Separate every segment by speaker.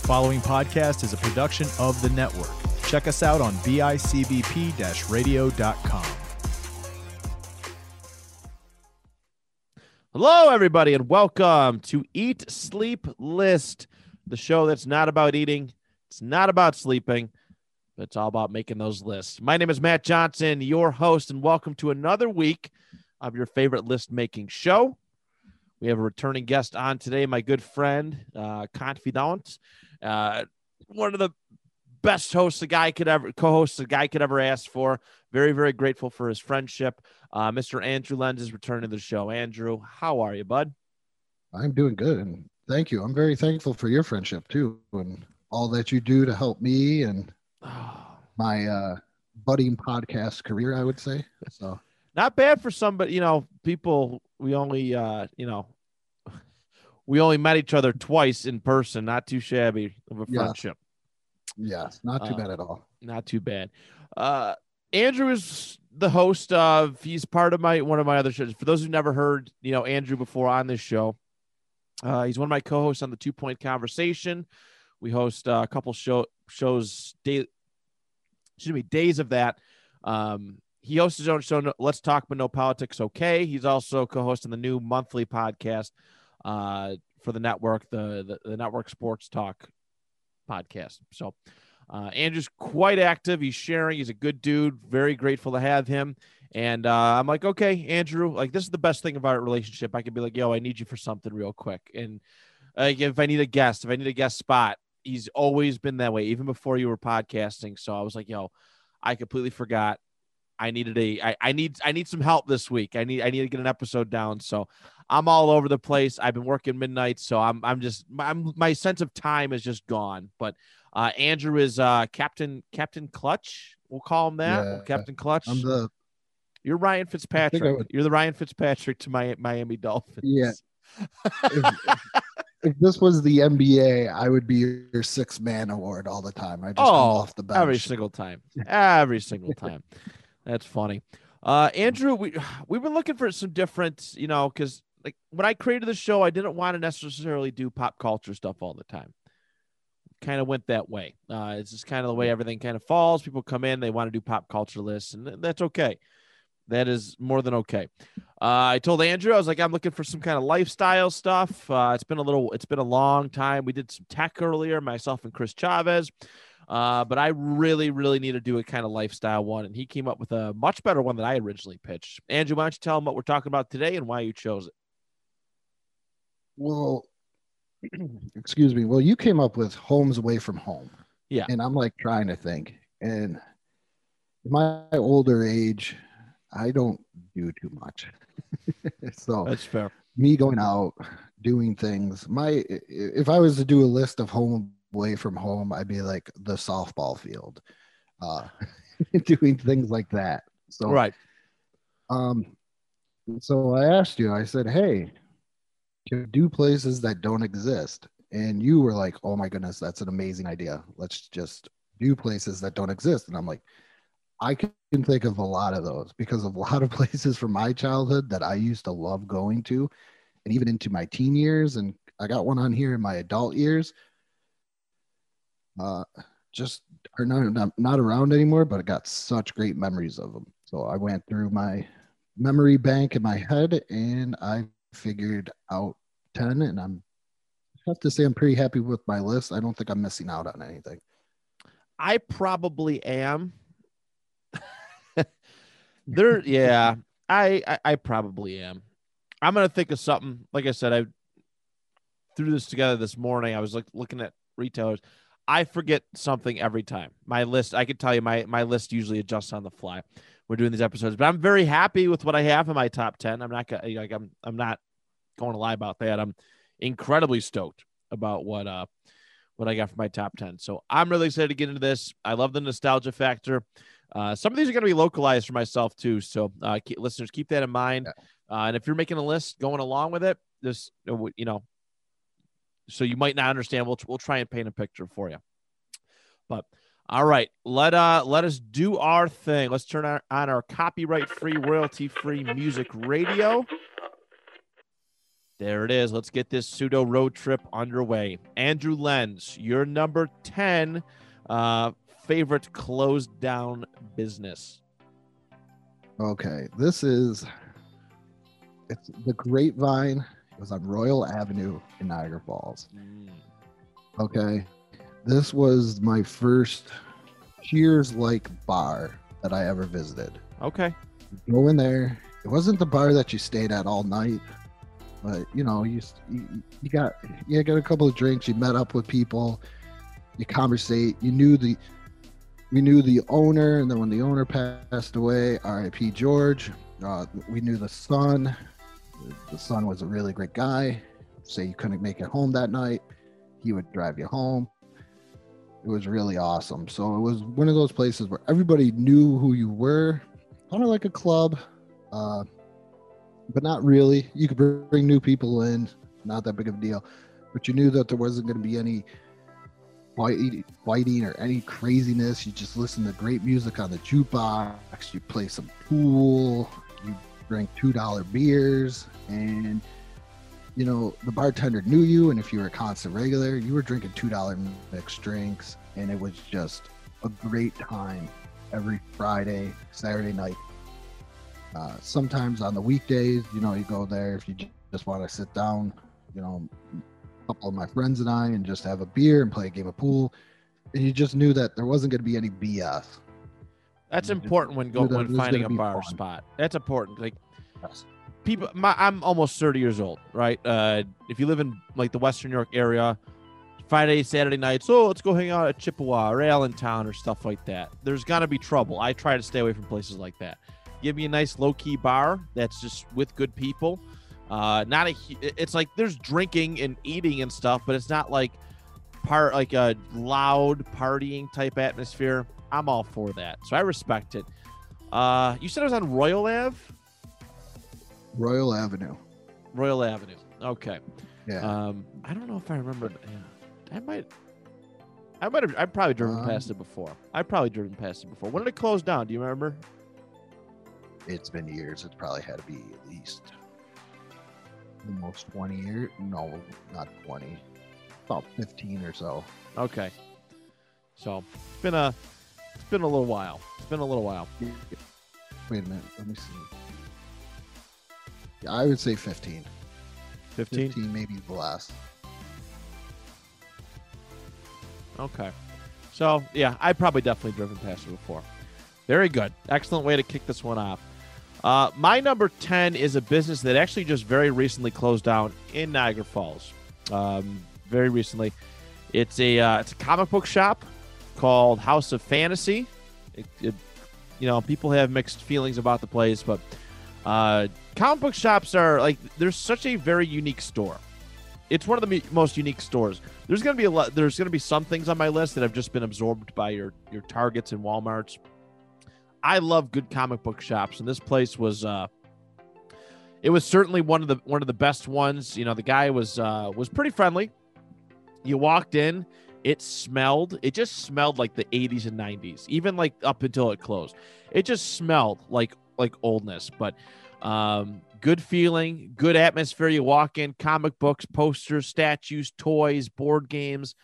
Speaker 1: The following podcast is a production of the network. Check us out on bicbp radio.com.
Speaker 2: Hello, everybody, and welcome to Eat Sleep List, the show that's not about eating, it's not about sleeping, but it's all about making those lists. My name is Matt Johnson, your host, and welcome to another week of your favorite list making show. We have a returning guest on today, my good friend, uh, confidant, uh, one of the best hosts a guy could ever co-hosts a guy could ever ask for. Very, very grateful for his friendship. Uh, Mr. Andrew Lenz is returning to the show. Andrew, how are you, bud?
Speaker 3: I'm doing good, and thank you. I'm very thankful for your friendship too, and all that you do to help me and my uh, budding podcast career. I would say so.
Speaker 2: Not bad for somebody, you know, people. We only, uh, you know, we only met each other twice in person. Not too shabby of a
Speaker 3: Yeah.
Speaker 2: friendship.
Speaker 3: Yes, not too
Speaker 2: Uh,
Speaker 3: bad at all.
Speaker 2: not too bad. Uh, Andrew is the host of. He's part of my one of my other shows. For those who've never heard, you know Andrew before on this show, uh, he's one of my co-hosts on the Two Point Conversation. We host uh, a couple show shows day. Excuse me, days of that. Um, he hosts his own show, Let's Talk But No Politics. Okay, he's also co-hosting the new monthly podcast uh, for the network, the, the the network Sports Talk podcast. So. Uh, Andrew's quite active. He's sharing. He's a good dude. Very grateful to have him. And uh, I'm like, okay, Andrew, like this is the best thing about our relationship. I could be like, yo, I need you for something real quick. And like, if I need a guest, if I need a guest spot, he's always been that way, even before you were podcasting. So I was like, yo, I completely forgot. I needed a, I, I need, I need some help this week. I need, I need to get an episode down. So I'm all over the place. I've been working midnight, so I'm, I'm just, I'm, my sense of time is just gone. But uh, Andrew is uh, Captain Captain Clutch. We'll call him that.
Speaker 3: Yeah.
Speaker 2: Captain Clutch.
Speaker 3: I'm the
Speaker 2: You're Ryan Fitzpatrick. You're the Ryan Fitzpatrick to my Miami Dolphins.
Speaker 3: Yeah. if, if this was the NBA, I would be your six man award all the time. I just
Speaker 2: Oh,
Speaker 3: off the bench.
Speaker 2: Every single time. Every single time. That's funny. Uh, Andrew, we we've been looking for some different, you know, because like when I created the show, I didn't want to necessarily do pop culture stuff all the time. Kind of went that way. Uh, it's just kind of the way everything kind of falls. People come in, they want to do pop culture lists, and that's okay. That is more than okay. Uh, I told Andrew, I was like, I'm looking for some kind of lifestyle stuff. Uh, it's been a little, it's been a long time. We did some tech earlier, myself and Chris Chavez. Uh, but I really, really need to do a kind of lifestyle one. And he came up with a much better one than I originally pitched. Andrew, why don't you tell him what we're talking about today and why you chose it?
Speaker 3: Well, excuse me. Well, you came up with homes away from home.
Speaker 2: Yeah.
Speaker 3: And I'm like trying to think. And in my older age, I don't do too much. so
Speaker 2: That's fair.
Speaker 3: me going out doing things my if i was to do a list of home away from home i'd be like the softball field uh doing things like that. So
Speaker 2: Right.
Speaker 3: um so i asked you i said hey can do places that don't exist? And you were like oh my goodness that's an amazing idea. Let's just do places that don't exist. And i'm like i can think of a lot of those because of a lot of places from my childhood that i used to love going to and even into my teen years and i got one on here in my adult years uh just are not, not not around anymore but i got such great memories of them so i went through my memory bank in my head and i figured out 10 and i'm I have to say i'm pretty happy with my list i don't think i'm missing out on anything
Speaker 2: I probably am. there, yeah, I, I I probably am. I'm gonna think of something. Like I said, I threw this together this morning. I was like looking at retailers. I forget something every time. My list, I could tell you, my my list usually adjusts on the fly. We're doing these episodes, but I'm very happy with what I have in my top ten. I'm not gonna like I'm I'm not going to lie about that. I'm incredibly stoked about what uh what I got for my top 10. So I'm really excited to get into this. I love the nostalgia factor. Uh, some of these are going to be localized for myself too. So uh, keep, listeners, keep that in mind. Uh, and if you're making a list going along with it, just, you know, so you might not understand. We'll, we'll try and paint a picture for you. But all right, let uh let us do our thing. Let's turn our, on our copyright free, royalty free music radio. There it is. Let's get this pseudo road trip underway. Andrew Lenz, your number 10 uh, favorite closed down business.
Speaker 3: Okay, this is it's the Grapevine. Was on Royal Avenue in Niagara Falls.
Speaker 2: Mm.
Speaker 3: Okay, this was my first Cheers like bar that I ever visited.
Speaker 2: Okay.
Speaker 3: Go in there. It wasn't the bar that you stayed at all night, but you know, you you, you got you got a couple of drinks. You met up with people. You conversate. You knew the we knew the owner, and then when the owner passed away, R.I.P. George. Uh, we knew the son. The son was a really great guy. Say you couldn't make it home that night, he would drive you home. It was really awesome. So it was one of those places where everybody knew who you were, kind of like a club, uh, but not really. You could bring new people in, not that big of a deal, but you knew that there wasn't going to be any fighting, fighting or any craziness. You just listen to great music on the jukebox. You play some pool. You two dollar beers, and you know the bartender knew you. And if you were a constant regular, you were drinking two dollar mixed drinks, and it was just a great time every Friday, Saturday night. Uh, sometimes on the weekdays, you know, you go there if you just want to sit down, you know, a couple of my friends and I and just have a beer and play a game of pool. And you just knew that there wasn't going to be any BS.
Speaker 2: That's important when go when finding a bar
Speaker 3: fun.
Speaker 2: spot. That's important. Like
Speaker 3: Yes.
Speaker 2: people, my, I'm almost 30 years old, right? Uh, if you live in like the Western New York area, Friday, Saturday nights, oh, let's go hang out at Chippewa or Allentown or stuff like that. There's gonna be trouble. I try to stay away from places like that. Give me a nice low key bar that's just with good people. Uh, not a. It's like there's drinking and eating and stuff, but it's not like part like a loud partying type atmosphere. I'm all for that, so I respect it. Uh, you said it was on Royal Ave,
Speaker 3: Royal Avenue.
Speaker 2: Royal Avenue. Okay.
Speaker 3: Yeah.
Speaker 2: Um, I don't know if I remember. Yeah, I might. I might have. I've probably driven
Speaker 3: Um,
Speaker 2: past it before. I've probably driven past it before. When did it close down? Do you remember?
Speaker 3: it's been years. It's probably had to be at least almost 20 years. No, not 20. About 15 or so.
Speaker 2: Okay. So it's been a. Been a little while. It's been a little while.
Speaker 3: Wait a minute. Let me see. Yeah, I would say 15.
Speaker 2: 15.
Speaker 3: 15, maybe last.
Speaker 2: Okay. So yeah, I probably definitely driven past it before. Very good. Excellent way to kick this one off. Uh, my number 10 is a business that actually just very recently closed down in Niagara Falls. Um, very recently. It's a uh, it's a comic book shop called House of Fantasy. It, it, you know, people have mixed feelings about the place, but uh, comic book shops are like there's such a very unique store. It's one of the most unique stores. There's gonna be a lot. There's gonna be some things on my list that have just been absorbed by your your Targets and WalMarts. I love good comic book shops, and this place was. uh It was certainly one of the one of the best ones. You know, the guy was uh was pretty friendly. You walked in, it smelled. It just smelled like the 80s and 90s, even like up until it closed. It just smelled like like oldness, but um, good feeling, good atmosphere. You walk in, comic books, posters, statues, toys, board games,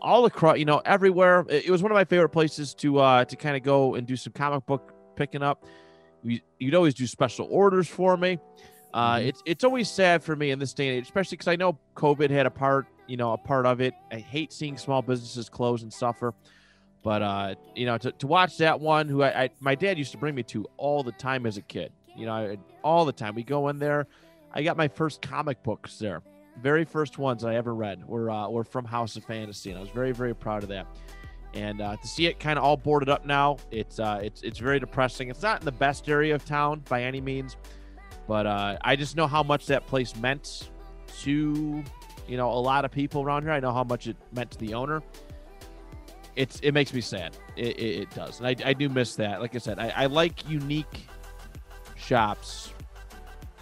Speaker 2: all across. You know, everywhere. It, it was one of my favorite places to uh, to kind of go and do some comic book picking up. You, you'd always do special orders for me. Uh,
Speaker 3: Mhm.
Speaker 2: It's it's always sad for me in this day and age, especially because I know COVID had a part, you know, a part of it. I hate seeing small businesses close and suffer. But uh, you know, to, to watch that one, who I, I my dad used to bring me to all the time as a kid. You know, I- all the time we go in there. I got my first comic books there. Very first ones I ever read were uh, were from House of Fantasy, and I was very very proud of that. And uh, to see it kind of all boarded up now, it's uh, it's it's very depressing. It's not in the best area of town by any means, but uh, I just know how much that place meant to you know a lot of people around here. I know how much it meant to the owner. It's it makes me sad. It, it, it does, and I, I do miss that. Like I said, I, I like unique shops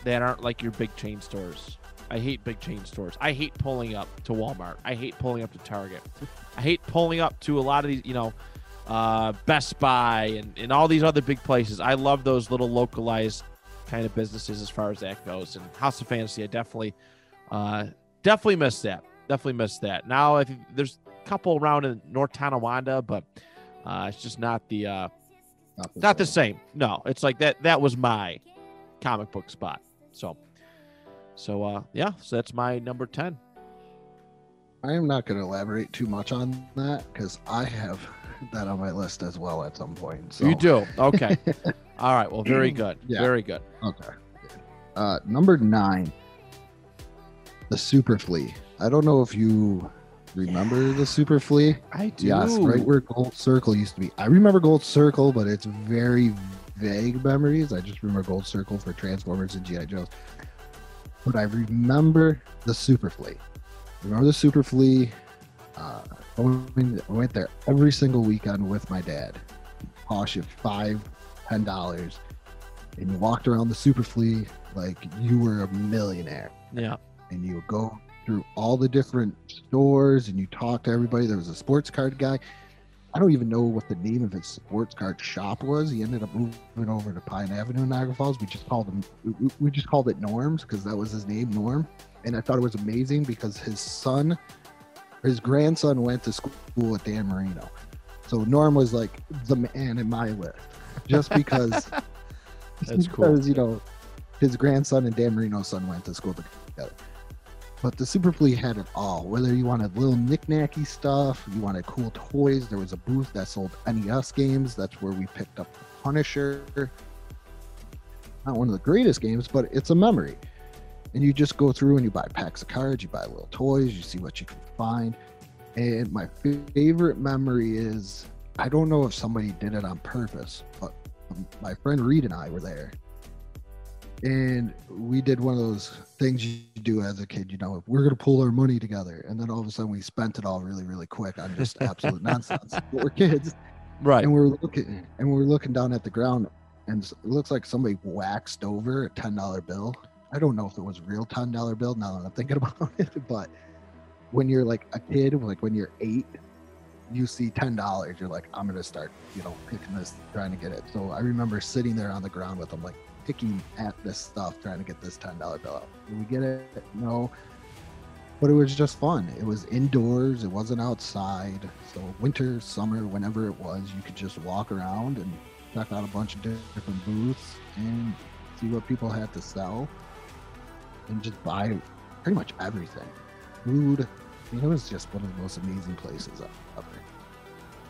Speaker 2: that aren't like your big chain stores. I hate big chain stores. I hate pulling up to Walmart. I hate pulling up to Target. I hate pulling up to a lot of these, you know, uh, Best Buy and, and all these other big places. I love those little localized kind of businesses as far as that goes. And House of Fantasy, I definitely Uh, definitely missed that. Definitely missed that. Now I think there's a couple around in North Tonawanda, but uh, it's just not the uh,
Speaker 3: Not the
Speaker 2: not the
Speaker 3: same.
Speaker 2: same. No, it's like that. That was my comic book spot. So, so uh, yeah. So that's my number ten.
Speaker 3: I am not going to elaborate too much on that because I have that on my list as well at some point. So
Speaker 2: You do okay. All right. Well, very good.
Speaker 3: Yeah.
Speaker 2: Very good.
Speaker 3: Okay. Uh, number nine, the Super Flea. I don't know if you remember the Super Flea.
Speaker 2: I do.
Speaker 3: Yes, right where Gold Circle used to be. I remember Gold Circle, but it's very vague memories. I just remember Gold Circle for Transformers and GI Joes. But I remember the Super Flea. Remember the Super Flea? Uh, I went, I went there every single weekend with my dad. Cost you five, ten dollars, and you walked around the Super Flea like you were a millionaire
Speaker 2: Yeah.
Speaker 3: And you go through all the different stores and you talk to everybody. There was a sports card guy. I don't even know what the name of his sports card shop was. He ended up moving over to Pine Avenue in Niagara Falls. We just called him, we- just called it Norms because that was his name, Norm. And I thought it was amazing because his son, his grandson went to school at Dan Marino. So Norm was like the man in my list just because,
Speaker 2: That's cool.
Speaker 3: because, you know, his grandson and Dan Marino's son went to school together. But the Super Flea had it all. Whether you wanted little knick-knacky stuff, you wanted cool toys. There was a booth that sold NES games. That's where we picked up Punisher. Not one of the greatest games, but it's a memory. And you just go through and you buy packs of cards, you buy little toys, you see what you can find. And my favorite memory is I don't know if somebody did it on purpose, but my friend Reed and I were there and we did one of those things you do as a kid you know we're going to pull our money together. And then all of a sudden we spent it all really really quick on just absolute nonsense. But we're kids.
Speaker 2: Right.
Speaker 3: and we're looking and we're looking down at the ground and it looks like somebody waxed over a ten dollar bill. I don't know if it was a real ten dollar bill now that i'm thinking about it but when you're like a kid like when you're eight you see ten dollars you're like i'm gonna start you know picking this trying to get it. So i remember sitting there on the ground with them like picking at this stuff trying to get this ten dollar bill out. Did we get it? No. But it was just fun. It was indoors. It wasn't outside. So winter summer whenever it was you could just walk around and check out a bunch of different booths and see what people had to sell and just buy pretty much everything. Food. I mean, it was just one of the most amazing places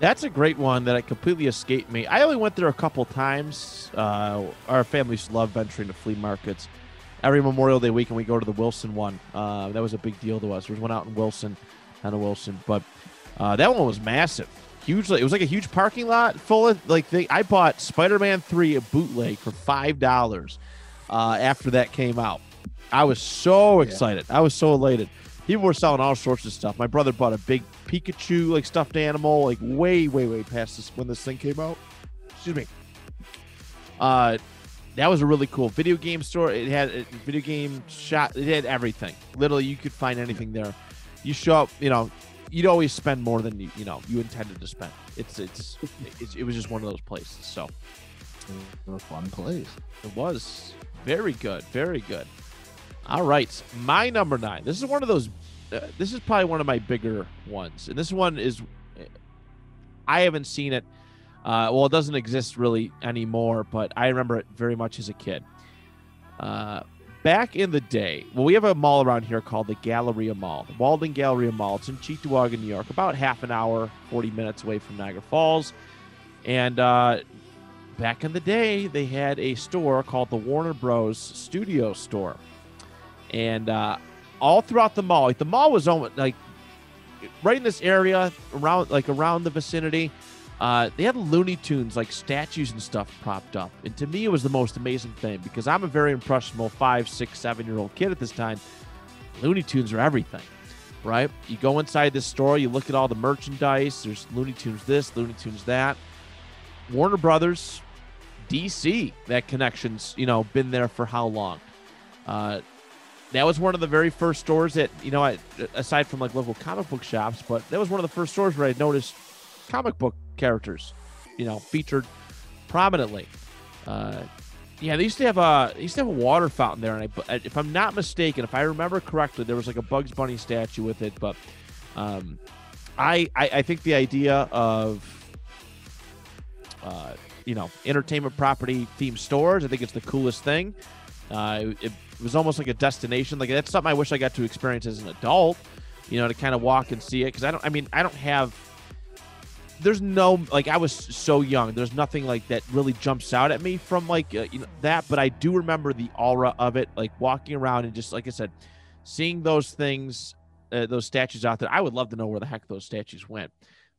Speaker 2: That's a great one that completely escaped me. I only went there a couple times. Uh, our families love venturing to flea markets. Every Memorial Day weekend, we go to the Wilson one. Uh, that was a big deal to us. There was one out in Wilson, out of Wilson, but uh, that one was massive, hugely. It was like a huge parking lot full of like. They, I bought Spider-Man Three a bootleg for five dollars uh, after that came out. I was so
Speaker 3: Yeah.
Speaker 2: excited. I was so elated. People were selling all sorts of stuff. My brother bought a big Pikachu like stuffed animal, like way, way, way past this when this thing came out. Excuse me. Uh, that was a really cool video game store. It had a video game shop. It had everything. Literally, you could find anything there. You show up, you know, you'd always spend more than you, you know, you intended to spend. It's, it's, it's it was just one of those places. So
Speaker 3: it was a fun place
Speaker 2: it was very good, very good. All right, my number nine. This is one of those. Uh, this is probably one of my bigger ones, and this one is. I haven't seen it. Uh, well, it doesn't exist really anymore, but I remember it very much as a kid. Uh, back in the day, well, we have a mall around here called the Galleria Mall, the Walden Galleria Mall. It's in Cheektowaga, New York, about half an hour, 40 minutes away from Niagara Falls. And uh, back in the day, they had a store called the Warner Bros. Studio Store, and uh, all throughout the mall, like the mall was almost like right in this area around, like around the vicinity. Uh, they had Looney Tunes like statues and stuff propped up, and to me, it was the most amazing thing because I'm a very impressionable five, six, seven year old kid at this time. Looney Tunes are everything, right? You go inside this store, you look at all the merchandise. There's Looney Tunes this, Looney Tunes that. Warner Brothers, DC, that connection's you know been there for how long? Uh, that was one of the very first stores that you know, I, aside from like local comic book shops, but that was one of the first stores where I noticed comic book characters, you know, featured prominently. Uh, Yeah, they used to have a they used to have a water fountain there, and I, if I'm not mistaken, if I remember correctly, there was like a Bugs Bunny statue with it. But um, I, I I think the idea of uh, you know entertainment property themed stores, I think it's the coolest thing. Uh, it, it was almost like a destination. Like that's something I wish I got to experience as an adult. You know, to kind of walk and see it because I don't. I mean, I don't have there's no like I was so young. There's nothing like that really jumps out at me from like uh, you know that, but I do remember the aura of it, like walking around and just like I said, seeing those things, uh, those statues out there. I would love to know where the heck those statues went.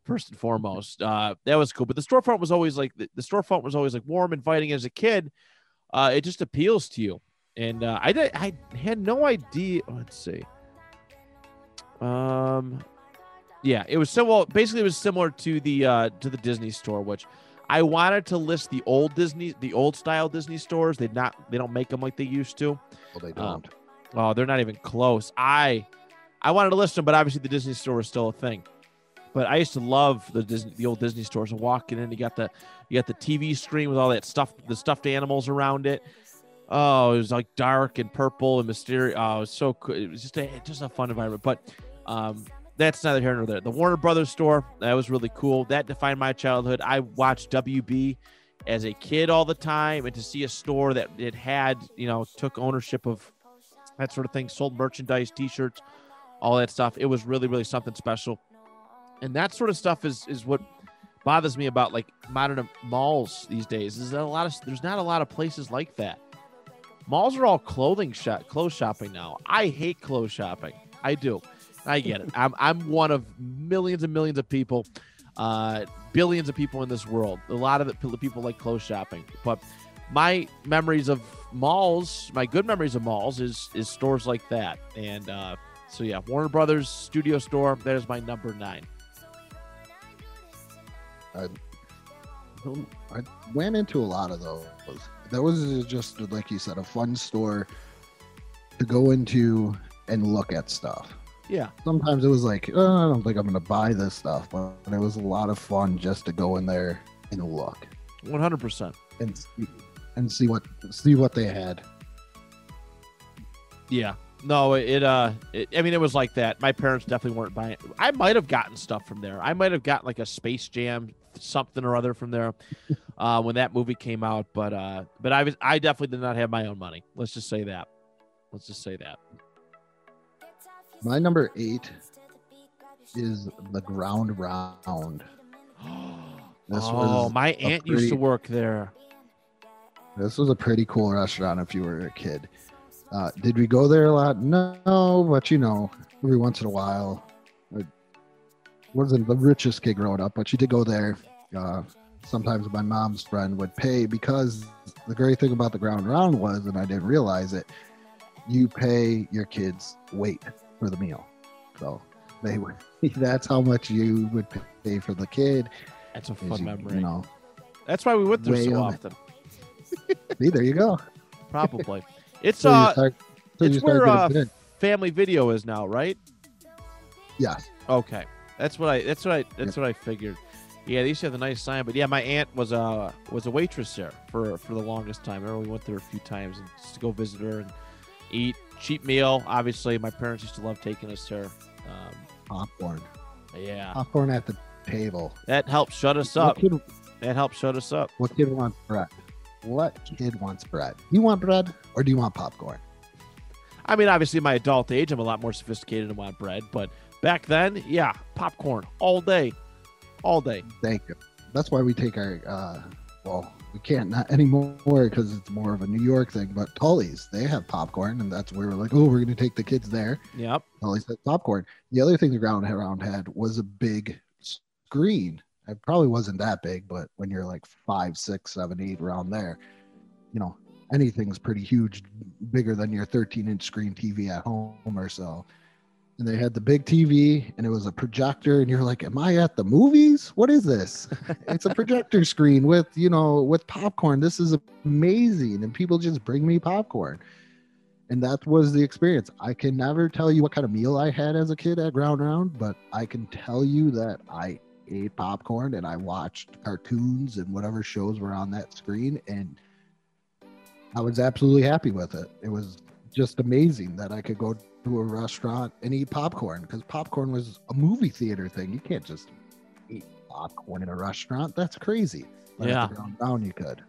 Speaker 2: First and foremost, uh, that was cool. But the storefront was always like the, the storefront was always like warm, inviting. As a kid, uh, it just appeals to you. And uh, I did, I had no idea. Let's see. Um, yeah, it was so well. Basically, it was similar to the uh, to the Disney store, which I wanted to list the old Disney, the old style Disney stores. They not they don't make them like they used to.
Speaker 3: Well, they
Speaker 2: Um,
Speaker 3: don't.
Speaker 2: Oh, they're not even close. I I wanted to list them, but obviously the Disney store is still a thing. But I used to love the Disney, the old Disney stores. And walking in, you got the you got the TV screen with all that stuff, the stuffed animals around it. Oh, it was like dark and purple and mysterious. Oh, it was so cool. It was just a just a fun environment. But um, that's neither here nor there. The Warner Brothers store that was really cool. That defined my childhood. I watched WB as a kid all the time, and to see a store that it had, you know, took ownership of that sort of thing, sold merchandise, T-shirts, all that stuff. It was really, really something special. And that sort of stuff is is what bothers me about like modern malls these days. Is that a lot of there's not a lot of places like that. Malls are all clothing shop, clothes shopping now. I hate clothes shopping. I do. I get it. I'm I'm one of millions and millions of people, uh, billions of people in this world. A lot of the people like clothes shopping, but my memories of malls, my good memories of malls, is is stores like that. And uh, so yeah, Warner Brothers Studio Store. That is my number nine.
Speaker 3: Don't- I went into a lot of those. That was just like you said, a fun store to go into and look at stuff.
Speaker 2: Yeah,
Speaker 3: Sometimes it was like, oh, I don't think I'm gonna buy this stuff, but it was a lot of fun just to go in there and look
Speaker 2: one hundred percent.
Speaker 3: and see, and see what see what they had.
Speaker 2: Yeah. No, it, it uh it, I mean it was like that. My parents definitely weren't buying I might have gotten stuff from there. I might have gotten like a Space Jam something or other from there uh when that movie came out, but uh but I was I definitely did not have my own money. Let's just say that. Let's just say that.
Speaker 3: My number eight is the Ground Round. This
Speaker 2: oh,
Speaker 3: was
Speaker 2: my aunt used to work there.
Speaker 3: This was a pretty cool restaurant if you were a kid. Uh, did we go there a lot? No, but you know, every once in a while. It wasn't the richest kid growing up, but she did go there. Uh, sometimes my mom's friend would pay because the great thing about the ground round was, and I didn't realize it, you pay your kids weight for the meal. So they would, that's how much you would pay for the kid.
Speaker 2: That's a fun
Speaker 3: you-
Speaker 2: memory.
Speaker 3: You know,
Speaker 2: That's why we went there so often.
Speaker 3: see, there you go.
Speaker 2: Probably. It's
Speaker 3: So
Speaker 2: uh
Speaker 3: start- so
Speaker 2: it's where uh, family video is now, right?
Speaker 3: Yes.
Speaker 2: Okay, that's what I. That's what I. That's what I figured. Yeah, they used to have a nice sign, but yeah, my aunt was a was a waitress there for for the longest time. I remember we went there a few times and just to go visit her and eat cheap meal. Obviously, my parents used to love taking us there. Um,
Speaker 3: Popcorn.
Speaker 2: yeah,
Speaker 3: Popcorn at the table.
Speaker 2: that helped shut us
Speaker 3: What
Speaker 2: up.
Speaker 3: kid,
Speaker 2: That helped shut us up.
Speaker 3: what kid wants bread? What kid wants bread? You want bread or do you want popcorn?
Speaker 2: I mean, obviously, my adult age, I'm a lot more sophisticated and want bread, but back then, yeah, popcorn all day, all day.
Speaker 3: Thank you. That's why we take our, uh, well, we can't not anymore because it's more of a New York thing, but Tully's, they have popcorn. And that's where we're like, oh, we're going to take the kids there.
Speaker 2: Yep.
Speaker 3: Tully's had popcorn. The other thing the Ground Round had was a big screen. It probably wasn't that big, but when you're like five, six, seven, eight around there, you know, anything's pretty huge, bigger than your 13 inch screen TV at home or so. And they had the big TV and it was a projector, and you're like, Am I at the movies? What is this? it's a projector screen with, you know, with popcorn. This is amazing. And people just bring me popcorn. And that was the experience. I can never tell you what kind of meal I had as a kid at Ground Round, but I can tell you that I ate popcorn and I watched cartoons and whatever shows were on that screen. And I was absolutely happy with it. It was just amazing that I could go to a restaurant and eat popcorn because popcorn was a movie theater thing. You can't just eat popcorn in a restaurant. That's crazy. But
Speaker 2: Yeah.
Speaker 3: downtown you could.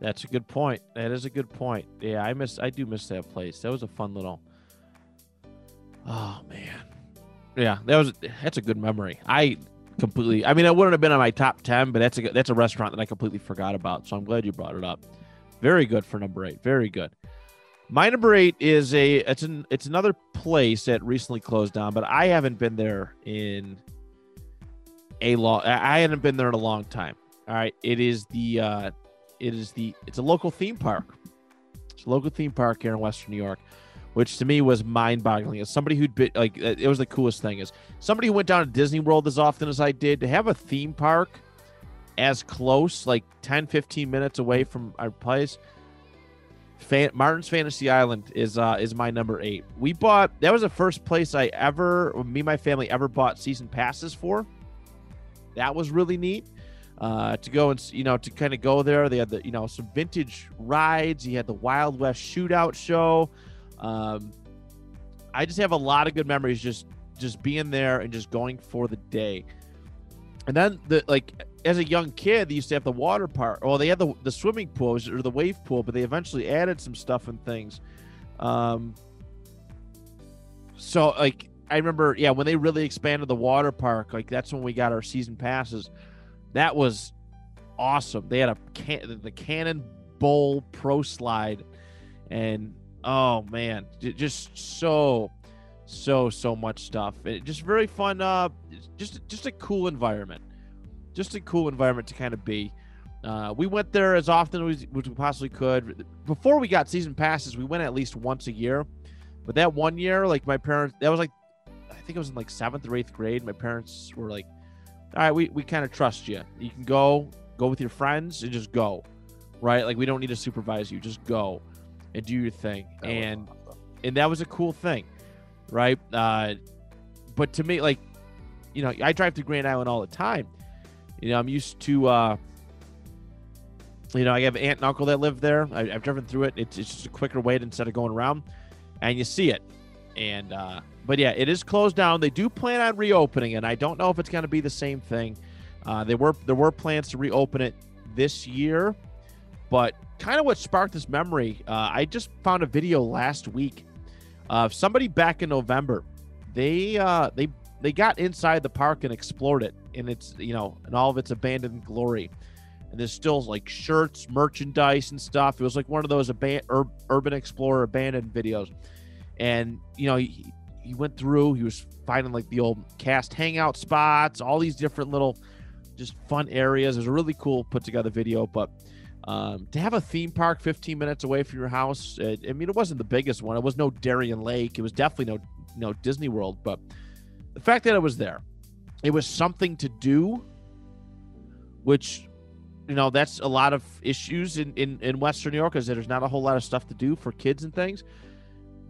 Speaker 2: That's a good point. That is a good point. Yeah, I miss. I do miss that place. That was a fun little. Oh man, yeah, that was. That's a good memory. I completely. I mean, it wouldn't have been on my top ten, but that's a that's a restaurant that I completely forgot about. So I'm glad you brought it up. Very good for number eight. Very good. My number eight is a. It's an. It's another place that recently closed down, but I haven't been there in a long. I hadn't been there in a long time. All right, it is the. uh it is the it's a local theme park. It's a local theme park here in Western New York, which to me was mind-boggling. As somebody who'd been like, it was the coolest thing. Is somebody who went down to Disney World as often as I did to have a theme park as close, like 10, 15 minutes away from our place. Fan, Martin's Fantasy Island is uh is my number eight. We bought that was the first place I ever me and my family ever bought season passes for. That was really neat uh, to go and you know to kind of go there. They had the you know some vintage rides. You had the Wild West Shootout show. Um, I just have a lot of good memories just just being there and just going for the day. And then the like as a young kid, they used to have the water park. Well, they had the the swimming pool or the wave pool, but they eventually added some stuff and things. Um, so like I remember, yeah, when they really expanded the water park, like that's when we got our season passes that was awesome. They had a can the Cannon Bowl Pro Slide, and oh man, just so so so much stuff. It, just very fun. Uh, just just a cool environment. Just a cool environment to kind of be. Uh, we went there as often as we, as we possibly could. Before we got season passes, we went at least once a year. But that one year, like my parents, that was like, I think it was in like seventh or eighth grade. My parents were like, all right, we, we kind of trust you. You can go, go with your friends and just go, right? Like we don't need to supervise you. Just go and do your thing.
Speaker 3: That
Speaker 2: and
Speaker 3: awesome.
Speaker 2: and that was a cool thing, right? Uh, but to me, like, you know, I drive through Grand Island all the time. You know, I'm used to, uh, you know, I have aunt and uncle that live there. I, I've driven through it. It's, it's just a quicker way instead of going around, and you see it. And uh, but yeah, it is closed down. They do plan on reopening, and I don't know if it's going to be the same thing. Uh, they were there were plans to reopen it this year, but kind of what sparked this memory. Uh, I just found a video last week of somebody back in November. They uh, they they got inside the park and explored it, and it's you know in all of its abandoned glory. And there's still like shirts, merchandise, and stuff. It was like one of those aban- ur- urban explorer abandoned videos. And you know he, he went through. He was finding like the old cast hangout spots, all these different little just fun areas. It was a really cool put together video, but um, to have a theme park 15 minutes away from your house, it, I mean, it wasn't the biggest one. It was no Darien Lake. It was definitely no no Disney World, but the fact that it was there, it was something to do, which you know that's a lot of issues in in, in Western New York is that there's not a whole lot of stuff to do for kids and things.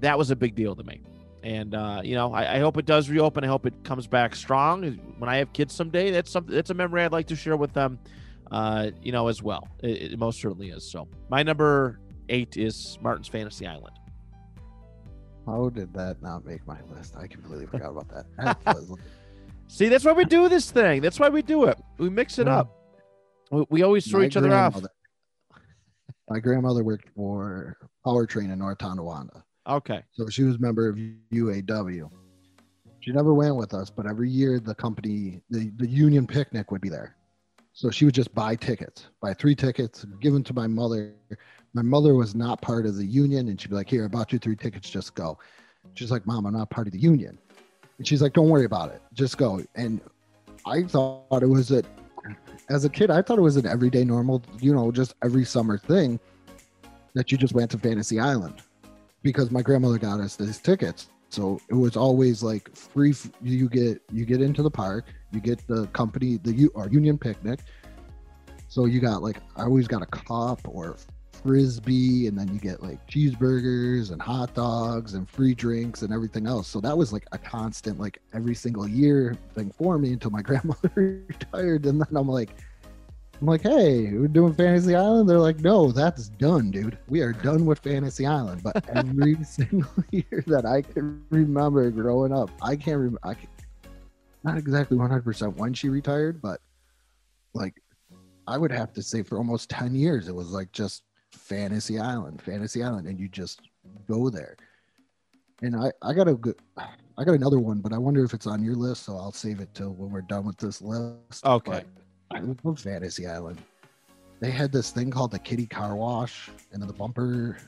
Speaker 2: That was a big deal to me. And uh, you know, I, I hope it does reopen. I hope it comes back strong. When I have kids someday, that's something. That's a memory I'd like to share with them. Uh, you know, as well. It, it most certainly is. So my number eight is Martin's Fantasy Island.
Speaker 3: How did that not make my list? I completely forgot about that. That was-
Speaker 2: See, that's why we do this thing. That's why we do it. We mix it
Speaker 3: Yeah.
Speaker 2: up. We, we always throw
Speaker 3: my
Speaker 2: each other off.
Speaker 3: My grandmother worked for Powertrain in North Tonawanda.
Speaker 2: Okay.
Speaker 3: So she was a member of UAW. She never went with us, but every year the company, the, the union picnic would be there. So she would just buy tickets, buy three tickets, give them to my mother. My mother was not part of the union, and she'd be like, Here, I bought you three tickets, just go. She's like, Mom, I'm not part of the union. And she's like, Don't worry about it, just go. And I thought it was a, as a kid, I thought it was an everyday normal, you know, just every summer thing that you just went to Fantasy Island because my grandmother got us these tickets. So it was always like free. You get you get into the park, you get the company the U or union picnic. So you got like I always got a cup or frisbee, and then you get like cheeseburgers and hot dogs and free drinks and everything else. So that was like a constant like every single year thing for me until my grandmother retired, and then I'm like, I'm like, hey, we're doing Fantasy Island. They're like, no, that's done, dude. We are done with Fantasy Island. But every single year that I can remember growing up, I can't remember. I can, not exactly 100% when she retired, but like I would have to say for almost 10 years, it was like just Fantasy Island, Fantasy Island, and you just go there. And I, I got a good, I got another one, but I wonder if it's on your list, so I'll save it till when we're done with this list.
Speaker 2: Okay.
Speaker 3: But I love Fantasy Island. They had this thing called the Kitty Car Wash, and then the bumper.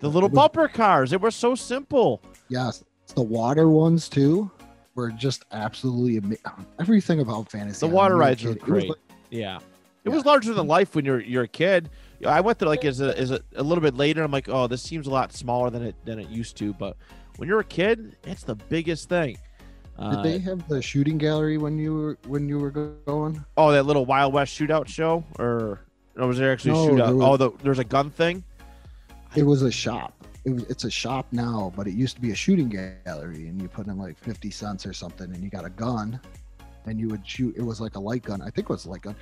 Speaker 2: The little
Speaker 3: was-
Speaker 2: bumper cars, they were so simple.
Speaker 3: Yes, the water ones too were just absolutely ama- everything about Fantasy.
Speaker 2: The water
Speaker 3: When you were a
Speaker 2: rides were
Speaker 3: kid, it
Speaker 2: great.
Speaker 3: like-
Speaker 2: Yeah. It
Speaker 3: Yeah.
Speaker 2: was larger than life when you're you're a kid. I went there like as a as a, a little bit later. I'm like, oh, this seems a lot smaller than it than it used to. But when you're a kid, it's the biggest thing.
Speaker 3: Did
Speaker 2: Uh,
Speaker 3: they have the shooting gallery when you were when you were going?
Speaker 2: oh, that little Wild West shootout show, or, or was there actually a
Speaker 3: No,
Speaker 2: shootout?
Speaker 3: there was-
Speaker 2: oh, the, there's a gun thing.
Speaker 3: It was a shop. It was, it's a shop now, but it used to be a shooting gallery, and you put in like fifty cents or something, and you got a gun, and you would shoot. It was like a light gun. I think it was a light gun,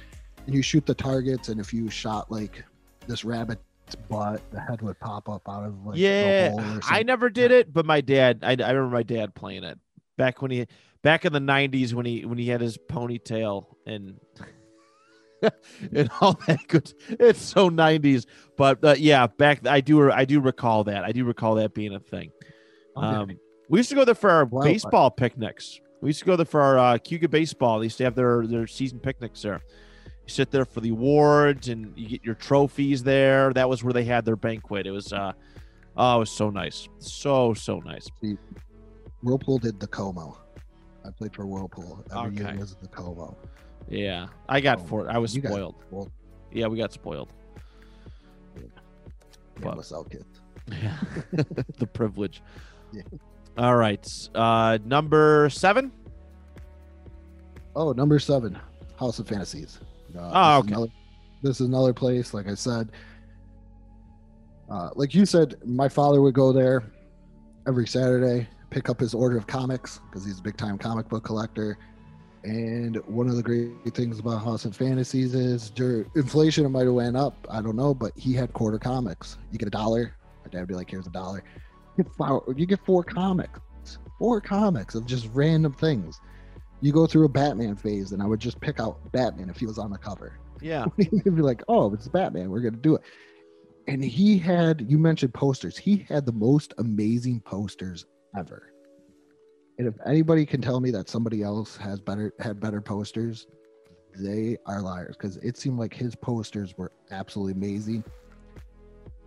Speaker 3: and you shoot the targets, and if you shot like this rabbit's butt, the head would pop up out of like
Speaker 2: yeah,
Speaker 3: hole or
Speaker 2: I never did it, but my dad. I, I remember my dad playing it back when he back in the '90s when he when he had his ponytail and and all that good. It's so '90s, but uh, yeah, back I do I do recall that. I do recall that being a thing.
Speaker 3: Okay.
Speaker 2: Um, we used to go there for our
Speaker 3: Wow.
Speaker 2: baseball picnics. We used to go there for our uh, Cuga baseball. They used to have their their season picnics there. You sit there for the awards and you get your trophies there. That was where they had their banquet. It was uh oh, it was so nice. So so nice.
Speaker 3: Whirlpool did the Como. I played for Whirlpool. Every
Speaker 2: Okay.
Speaker 3: year was the Como.
Speaker 2: Yeah. I got
Speaker 3: Oh,
Speaker 2: for I was
Speaker 3: got
Speaker 2: spoiled. Yeah, we got spoiled.
Speaker 3: yeah,
Speaker 2: But-
Speaker 3: with South kids.
Speaker 2: Yeah. the privilege.
Speaker 3: Yeah.
Speaker 2: All right. Uh number 7?
Speaker 3: Oh, number seven, House of Fantasies. Uh,
Speaker 2: Oh,
Speaker 3: this is
Speaker 2: okay.
Speaker 3: another- this is another place, like I said. Uh, like you said, my father would go there every Saturday, pick up his order of comics because he's a big time comic book collector. And one of the great things about House of Fantasies is dur- inflation, it might have went up. I don't know, but he had quarter comics. You get a dollar. My dad would be like, here's a dollar. You get four, you get four comics, four comics of just random things you go through a Batman phase, and I would just pick out Batman if he was on the cover.
Speaker 2: Yeah.
Speaker 3: He'd be like, "Oh, it's Batman. We're gonna do it." And he had you mentioned posters. He had the most amazing posters ever. And if anybody can tell me that somebody else has better had better posters, they are liars because it seemed like his posters were absolutely amazing.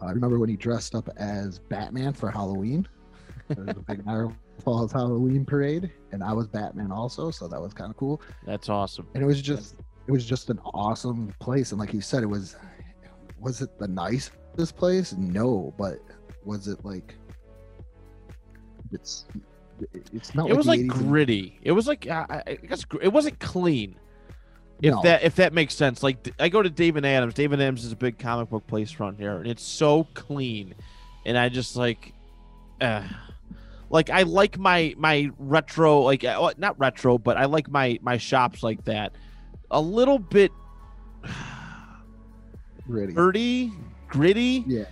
Speaker 3: I remember when he dressed up as Batman for Halloween. There was a big Niagara Falls Halloween parade, and I was Batman also, so that was kind of cool.
Speaker 2: That's awesome.
Speaker 3: And it was just, it was just an awesome place. And like you said, it was, was it the nicest place? No, but was it like, it's, it's not.
Speaker 2: it was like
Speaker 3: 80s and-
Speaker 2: gritty. It was like I I guess it wasn't clean. If
Speaker 3: No.
Speaker 2: that if that makes sense. Like I go to David Adams. David Adams is a big comic book place around here, and it's so clean. And I just like, uh, like I like my my retro like uh, not retro, but I like my my shops like that. A little bit
Speaker 3: Gritty.
Speaker 2: dirty, gritty.
Speaker 3: Yeah.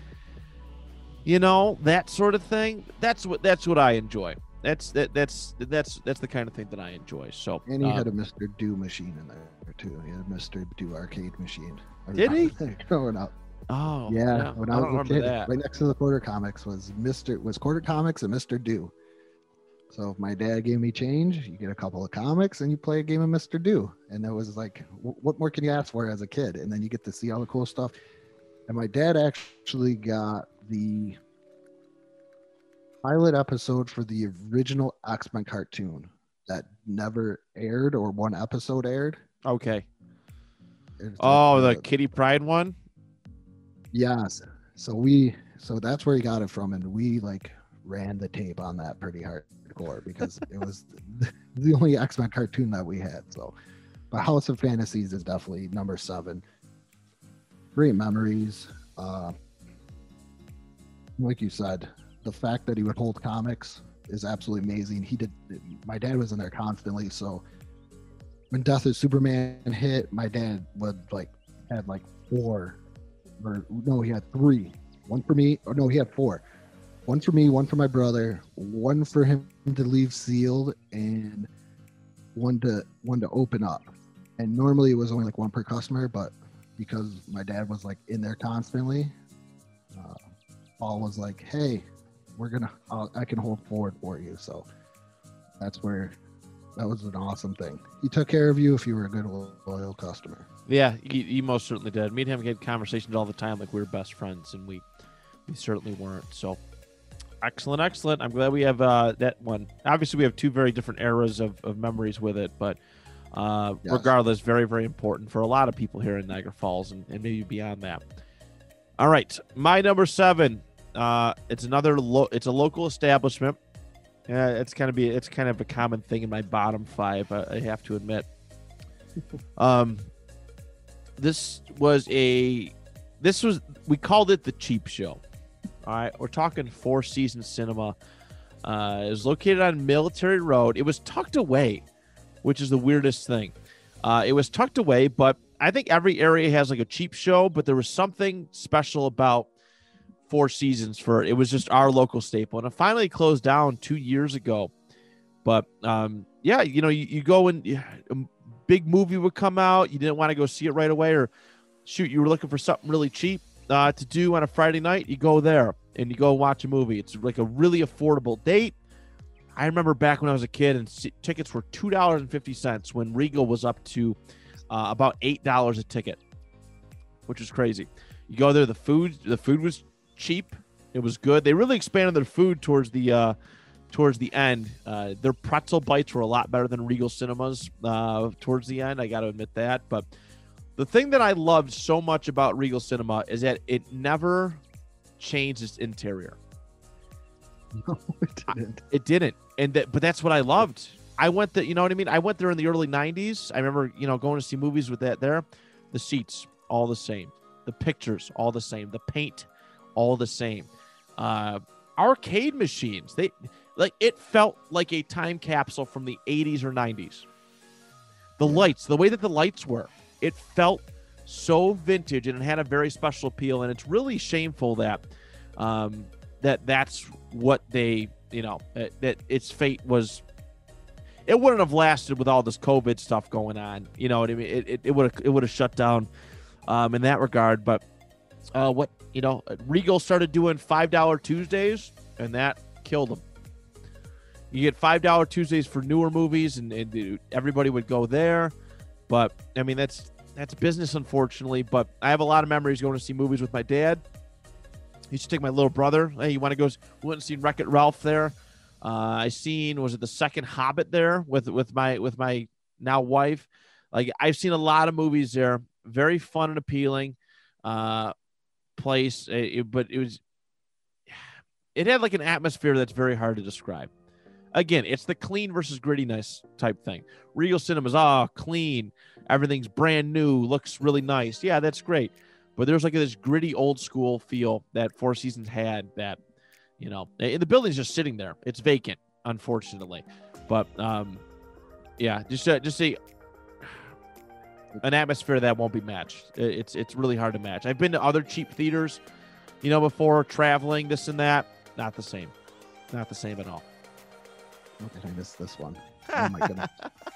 Speaker 2: you know that sort of thing that's what that's what i enjoy that's that that's that's that's the kind of thing that i enjoy so
Speaker 3: And he
Speaker 2: uh,
Speaker 3: had a Mr. Do machine in there too. He had a Mr. Do arcade machine.
Speaker 2: Did he?
Speaker 3: Growing up.
Speaker 2: oh
Speaker 3: Yeah. When I,
Speaker 2: I
Speaker 3: was a kid,
Speaker 2: that
Speaker 3: right next to the Quarter Comics was Mr. was Quarter Comics and Mr. Do. So if my dad gave me change, you get a couple of comics and you play a game of Mr. Do. And it was like, what more can you ask for as a kid? And then you get to see all the cool stuff. And my dad actually got the pilot episode for the original X Men cartoon that never aired or one episode aired.
Speaker 2: okay
Speaker 3: It's
Speaker 2: oh
Speaker 3: like
Speaker 2: the Kitty Pryde one
Speaker 3: Yes. So we so that's where he got it from, and we like ran the tape on that pretty hardcore because it was the only X Men cartoon that we had. So, but House of Fantasies is definitely number seven. Great memories. Uh, like you said, the fact that he would hold comics is absolutely amazing. He did. My dad was in there constantly, so when Death of Superman hit, my dad would like had like four, or no, he had three. One for me. Or no, he had four. One for me, one for my brother, one for him to leave sealed, and one to one to open up. And normally it was only like one per customer, but because my dad was like in there constantly, uh, Paul was like, "Hey, we're gonna, uh, I can hold forward for you." So that's where that was an awesome thing. He took care of you if you were a good loyal customer.
Speaker 2: Yeah, he, he most certainly did. Me and him had conversations all the time, like we were best friends, and we we certainly weren't. So excellent, excellent. I'm glad we have uh, that one. Obviously, we have two very different eras of, of memories with it, but uh,
Speaker 3: Yes.
Speaker 2: regardless, very, very important for a lot of people here in Niagara Falls and, and maybe beyond that. All right, my number seven. Uh, it's another. Lo- it's a local establishment. Yeah, it's kind of be. It's kind of a common thing in my bottom five. I, I have to admit. um, this was a. This was we called it the cheap show. All right, we're talking Four Seasons Cinema. Uh, it was located on Military Road. It was tucked away, which is the weirdest thing. Uh, it was tucked away, but I think every area has like a cheap show. But there was something special about Four Seasons for it. Was just our local staple, and it finally closed down two years ago. But um, yeah, you know, you, you go and a big movie would come out. You didn't want to go see it right away, or shoot, you were looking for something really cheap uh, to do on a Friday night, you go there and you go watch a movie. It's like a really affordable date. I remember back when I was a kid and tickets were two dollars and fifty cents when Regal was up to uh, about eight dollars a ticket, which is crazy. You go there, the food the food was cheap. It was good. They really expanded their food towards the uh, towards the end. Uh, their pretzel bites were a lot better than Regal Cinemas uh, towards the end. I got to admit that, but the thing that I loved so much about Regal Cinema is that it never changed its interior.
Speaker 3: No, it didn't.
Speaker 2: It didn't, and that, but that's what I loved. I went there, you know what I mean. I went there in the early '90s. I remember, you know, going to see movies with that there. The seats all the same, the pictures all the same, the paint all the same. Uh, arcade machines, they like it felt like a time capsule from the '80s or '90s. The lights, the way that the lights were, it felt so vintage and it had a very special appeal. And it's really shameful that um, that that's what they, you know, that, that its fate was. It wouldn't have lasted with all this COVID stuff going on. You know what I mean? It it, it would have it would have shut down um, in that regard. But uh, what you know, Regal started doing five dollar Tuesdays, and that killed them. You get five dollar Tuesdays for newer movies, and, and everybody would go there. But I mean, that's that's business, unfortunately. But I have a lot of memories going to see movies with my dad. He used to take my little brother. Hey, you want to go? We went and seen Wreck It Ralph there. Uh, I seen was it the second Hobbit there with with my with my now wife. Like I've seen a lot of movies there. Very fun and appealing uh, place, Uh, it- but it was it had like an atmosphere that's very hard to describe. Again, it's the clean versus grittiness type thing. Regal Cinemas, ah, clean, everything's brand new, looks really nice. Yeah, that's great. But there's like this gritty old school feel that Four Seasons had that, you know, and the building's just sitting there. It's vacant, unfortunately. But um, yeah, just uh, just a an atmosphere that won't be matched. It's it's really hard to match. I've been to other cheap theaters, you know, before traveling, this and that. Not the same. Not the same at all.
Speaker 3: How did I miss this one? Oh my goodness.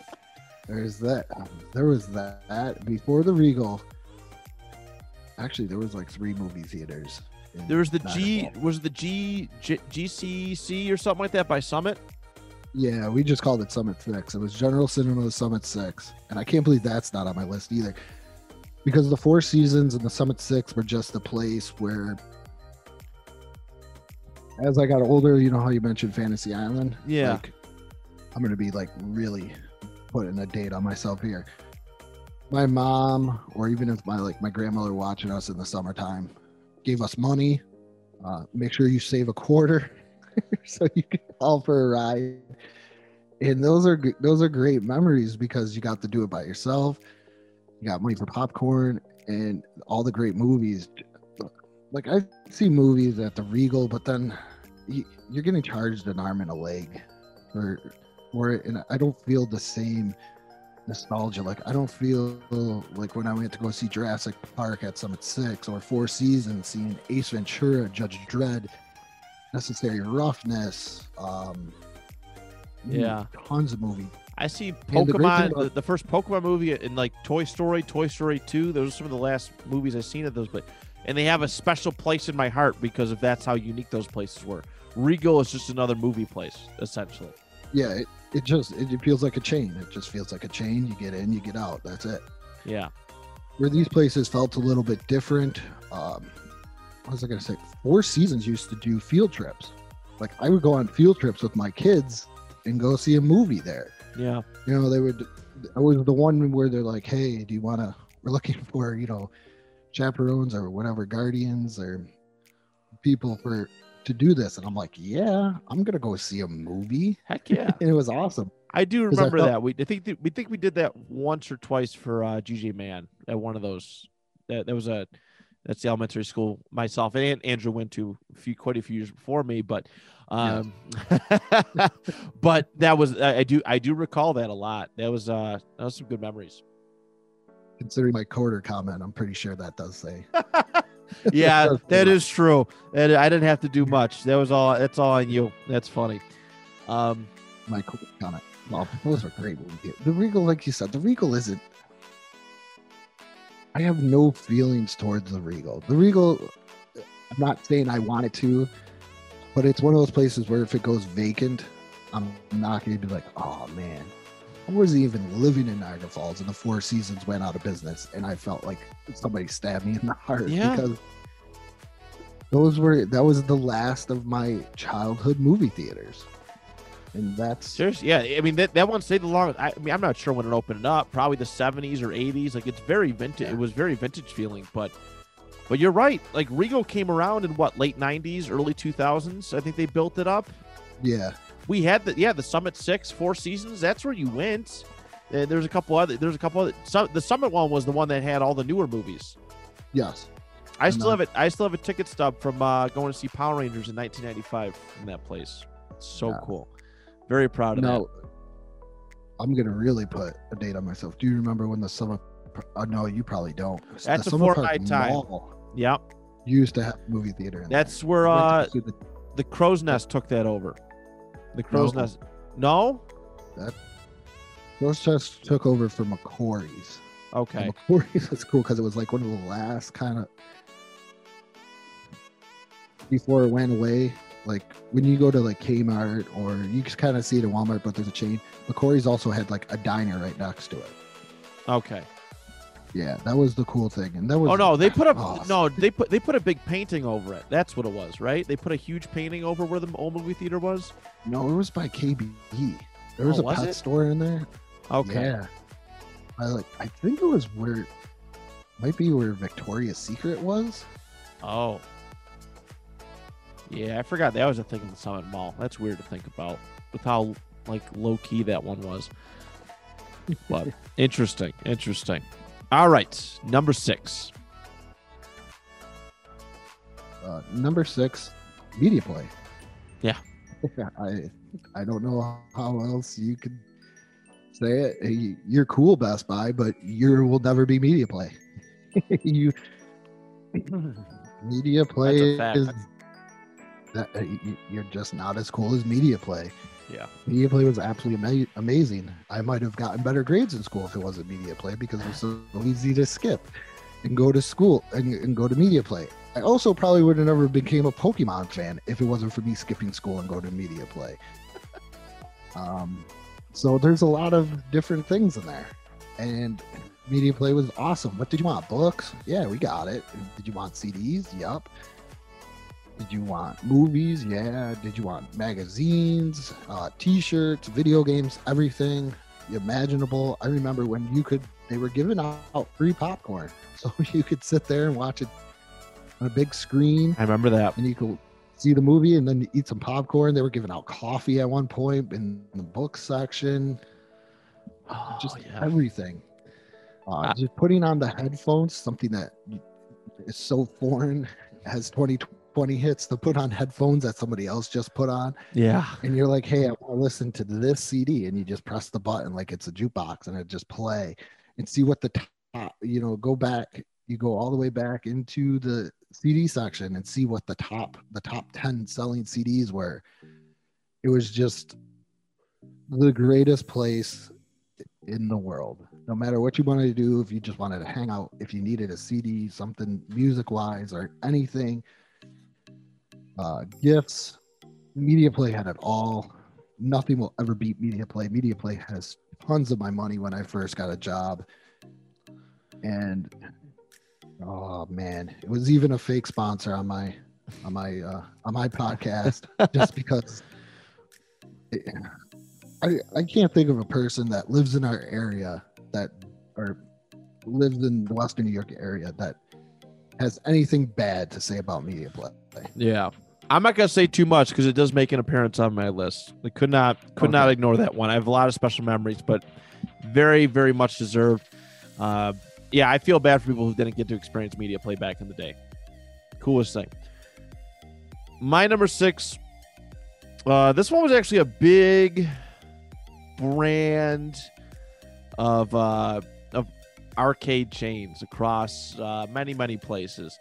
Speaker 3: There's that. Um, there was that before the Regal. Actually, there was like three movie theaters.
Speaker 2: There was the G was the G, G GCC or something like that by Summit.
Speaker 3: Yeah, we just called it Summit Six. It was General Cinema Summit Six, and I can't believe that's not on my list either. Because the Four Seasons and the Summit Six were just a place where, as I got older, you know how you mentioned Fantasy Island.
Speaker 2: Yeah.
Speaker 3: Like, I'm gonna be like really putting a date on myself here. My mom, or even if my like my grandmother watching us in the summertime, gave us money. Uh, make sure you save a quarter so you can call for a ride. And those are those are great memories because you got to do it by yourself. You got money for popcorn and all the great movies. Like I see movies at the Regal, but then you, you're getting charged an arm and a leg for it, and I don't feel the same nostalgia. Like I don't feel like when I went to go see Jurassic Park at Summit Six or Four Seasons, seeing Ace Ventura, Judge Dredd, Necessary Roughness, um,
Speaker 2: Yeah.
Speaker 3: tons of movies.
Speaker 2: I see
Speaker 3: And the
Speaker 2: Pokemon,
Speaker 3: about-
Speaker 2: the, first Pokemon movie in like Toy Story, Toy Story 2. Those are some of the last movies I've seen of those, but and they have a special place in my heart because of that's how unique those places were. Regal is just another movie place, essentially.
Speaker 3: Yeah, it, it just it, it feels like a chain. It just feels like a chain. You get in, you get out. That's it.
Speaker 2: Yeah.
Speaker 3: Where these places felt a little bit different. Um, what was I gonna say? Four Seasons used to do field trips. Like I would go on field trips with my kids and go see a movie there.
Speaker 2: Yeah.
Speaker 3: you know they would i was the one where they're like hey do you want to we're looking for you know chaperones or whatever guardians or people for to do this and i'm like yeah i'm gonna go see a movie
Speaker 2: Heck yeah.
Speaker 3: and it was awesome
Speaker 2: I do
Speaker 3: 'Cause I
Speaker 2: remember
Speaker 3: felt-
Speaker 2: that. We I think that, we think we did that once or twice for uh, GJ Man at one of those. That, that was a that's the elementary school myself and Andrew went to a few quite a few years before me, but um, but that was I, I do I do recall that a lot. That was uh that was some good memories.
Speaker 3: considering my quarter comment i'm pretty sure that does say
Speaker 2: Yeah,
Speaker 3: That's
Speaker 2: that
Speaker 3: cool.
Speaker 2: is true. And I didn't have to do much. That was all. That's all on you. That's funny. Um,
Speaker 3: my quarter comment well those are great the regal like you said the regal isn't i have no feelings towards the regal. The regal i'm not saying i want it to but it's one of those places where if it goes vacant i'm not going to be like oh man. I wasn't even living in niagara falls and the four seasons went out of business and i felt like somebody stabbed me in the heart
Speaker 2: Yeah.
Speaker 3: because those were that was the last of my childhood movie theaters and that's
Speaker 2: Seriously, yeah. I mean, that, that one stayed the longest. I, I mean, I'm not sure when it opened up. Probably the 70s or 80s. Like it's very vintage.
Speaker 3: Yeah.
Speaker 2: It was very vintage feeling. But, but you're right. Like Regal came around in what late 90s, early 2000s. I think they built it up.
Speaker 3: yeah
Speaker 2: We had the yeah the Summit Six, Four Seasons. That's where you went. Uh, there's a couple other. There's a couple other. Some, the Summit one was the one that had all the newer movies.
Speaker 3: yes
Speaker 2: I
Speaker 3: And,
Speaker 2: still
Speaker 3: uh,
Speaker 2: have it. I still have a ticket stub from uh, going to see Power Rangers in 1995 in that place. It's so
Speaker 3: Yeah.
Speaker 2: cool. Very proud of that.
Speaker 3: No, I'm gonna really put a date on myself. Do you remember when the summer? Uh, no, you probably don't.
Speaker 2: That's
Speaker 3: the
Speaker 2: a
Speaker 3: Summer
Speaker 2: Fortnite time.
Speaker 3: Mall
Speaker 2: Yep.
Speaker 3: used to have movie theater. In
Speaker 2: That's
Speaker 3: there.
Speaker 2: where uh,
Speaker 3: went to see the-
Speaker 2: the Crow's Nest took that over. The Crow's
Speaker 3: No.
Speaker 2: Nest. No.
Speaker 3: Those just took over for McCrory's.
Speaker 2: Okay.
Speaker 3: And McCrory's was cool because it was like one of the last kind of before it went away. Like when you go to like Kmart or you can kind of see it at Walmart, but there's a chain. McCrory's also had like a diner right next to it.
Speaker 2: Okay.
Speaker 3: Yeah, that was the cool thing, and that was
Speaker 2: Oh no, they put up
Speaker 3: Oh,
Speaker 2: no, they put they put a big painting over it. That's what it was, right? They put a huge painting over where the old movie theater was.
Speaker 3: No, it was by KBE. There was
Speaker 2: Oh,
Speaker 3: a
Speaker 2: was
Speaker 3: pet
Speaker 2: it?
Speaker 3: store in there.
Speaker 2: Okay.
Speaker 3: Yeah. I like I think it was where might be where Victoria's Secret was.
Speaker 2: Oh. Yeah, I forgot that was a thing in the Summit Mall. That's weird to think about with how like low key that one was. But interesting, interesting. All right, number six.
Speaker 3: Uh, number six, Media Play.
Speaker 2: Yeah.
Speaker 3: I I don't know how else you could say it. Hey, You're cool, Best Buy, but you will never be Media Play. you Media Play is that uh, you're just not as cool as Media Play.
Speaker 2: Yeah.
Speaker 3: Media Play was absolutely ama- amazing. I might have gotten better grades in school if it wasn't Media Play because it was so easy to skip and go to school and, and go to Media Play. I also probably would have never became a Pokemon fan if it wasn't for me skipping school and go to Media Play. um, so there's a lot of different things in there, and Media Play was awesome. What did you want? Books? Yeah, we got it. Did you want CDs? Yup. Did you want movies? Yeah. Did you want magazines, uh, T-shirts, video games, everything imaginable? I remember when you could, they were giving out free popcorn, so you could sit there and watch it on a big screen,
Speaker 2: I remember that.
Speaker 3: and you could see the movie and then eat some popcorn. They were giving out coffee at one point in the book section
Speaker 2: Oh,
Speaker 3: just
Speaker 2: yeah.
Speaker 3: everything. Uh,
Speaker 2: I-
Speaker 3: just putting on the headphones, something that is so foreign, has 2020 20 hits to put on headphones that somebody else just put on.
Speaker 2: Yeah.
Speaker 3: And you're like, hey, I want to listen to this CD. And you just press the button like it's a jukebox and it just play and see what the top, you know, go back. You go all the way back into the CD section and see what the top, the top 10 selling CDs were. It was just the greatest place in the world. No matter what you wanted to do, if you just wanted to hang out, if you needed a CD, something music wise or anything, uh, gifts, Media Play had it all. Nothing will ever beat Media Play. Media Play has tons of my money when I first got a job. And oh man, it was even a fake sponsor on my on my uh, on my podcast just because it, I I can't think of a person that lives in our area that or lives in the Western New York area that has anything bad to say about Media Play.
Speaker 2: Yeah. I'm not gonna say too much because it does make an appearance on my list. I could not could not ignore that one. I have a lot of special memories, but very very much deserved. Uh, yeah, I feel bad for people who didn't get to experience media play back in the day. Coolest thing. My number six. Uh, this one was actually a big brand of uh, of arcade chains across uh, many many places.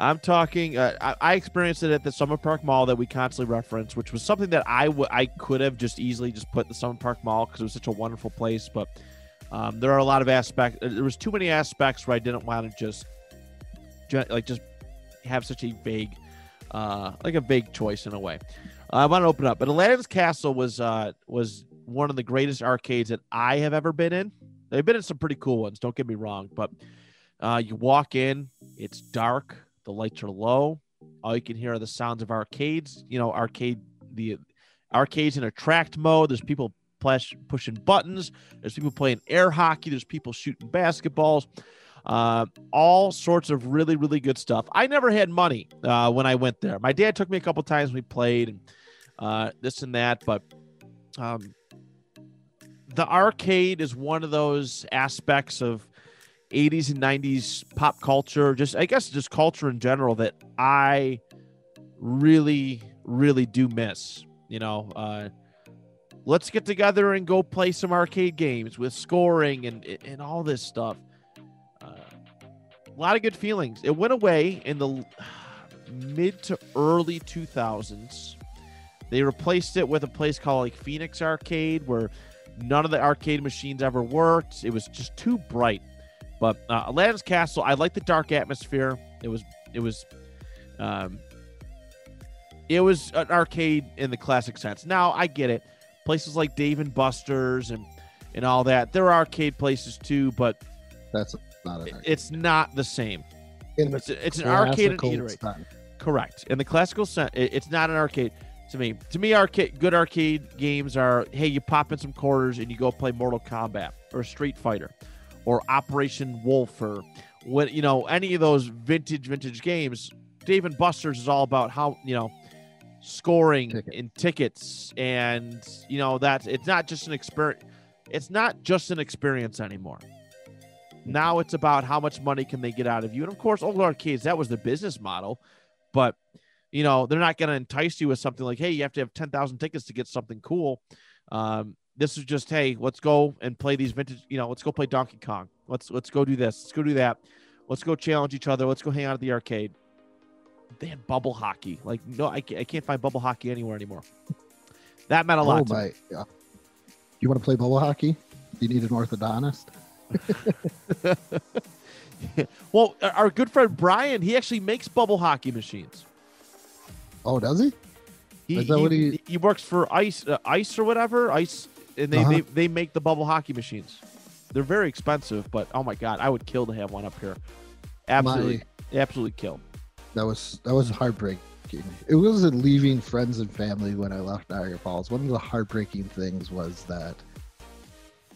Speaker 2: I'm talking. Uh, I, I experienced it at the Summit Park Mall that we constantly reference, which was something that I I could have just easily just put the Summit Park Mall because it was such a wonderful place. But um, there are a lot of aspects. There was too many aspects where I didn't want to just like just have such a vague, uh, like a vague choice in a way. I want to open up, but Aladdin's Castle was uh, was one of the greatest arcades that I have ever been in. They've been in some pretty cool ones. Don't get me wrong, but uh, you walk in, it's dark, the lights are low. All you can hear are the sounds of arcades. You know, arcade the arcades in attract mode. There's people pushing buttons. There's people playing air hockey. There's people shooting basketballs. Uh, all sorts of really, really good stuff. I never had money uh, when I went there. My dad took me a couple times. We played and uh, this and that, but um, the arcade is one of those aspects of 80s and 90s pop culture, just I guess just culture in general that I really, really do miss. You know, uh, let's get together and go play some arcade games with scoring and and all this stuff. Uh, a lot of good feelings. It went away in the mid to early 2000s. They replaced it with a place called like Phoenix Arcade, where none of the arcade machines ever worked. It was just too bright. But uh, Aladdin's Castle, I like the dark atmosphere. It was, it was, um, it was an arcade in the classic sense. Now I get it. Places like Dave and Buster's and and all that, there are arcade places too, but
Speaker 3: That's not an arcade.
Speaker 2: it's not the same.
Speaker 3: in the
Speaker 2: It's, it's an arcade and
Speaker 3: classical
Speaker 2: eatery.
Speaker 3: sense.
Speaker 2: Correct. In the classical sense, it's not an arcade to me. To me, arcade good arcade games are hey, you pop in some quarters and you go play Mortal Kombat or Street Fighter or Operation Wolf or what you know any of those vintage vintage games. Dave and Buster's is all about how you know scoring
Speaker 3: Ticket.
Speaker 2: and tickets and you know that it's not just an experience. It's not just an experience anymore. Now it's about how much money can they get out of you. And of course, old arcades, that was the business model. But, you know, they're not going to entice you with something like, hey, you have to have 10,000 tickets to get something cool. Um, this is just, hey, let's go and play these vintage, you know, let's go play Donkey Kong. Let's let's go do this. Let's go do that. Let's go challenge each other. Let's go hang out at the arcade. They had bubble hockey. Like, no, I can't, I can't find bubble hockey anywhere anymore. That meant a lot
Speaker 3: Oh
Speaker 2: to me.
Speaker 3: my! Yeah. You want to play bubble hockey? You need an orthodontist.
Speaker 2: Well, our- good friend Brian, he actually makes bubble hockey machines.
Speaker 3: Oh, does he?
Speaker 2: He,
Speaker 3: Is that what
Speaker 2: he,
Speaker 3: he-
Speaker 2: he works for Ice uh, Ice or whatever Ice, and they,
Speaker 3: Uh-huh.
Speaker 2: they they make the bubble hockey machines. They're very expensive, but oh my god, I would kill to have one up here. Absolutely, absolutely kill.
Speaker 3: That was that was heartbreaking. It wasn't leaving friends and family when I left Niagara Falls. One of the heartbreaking things was that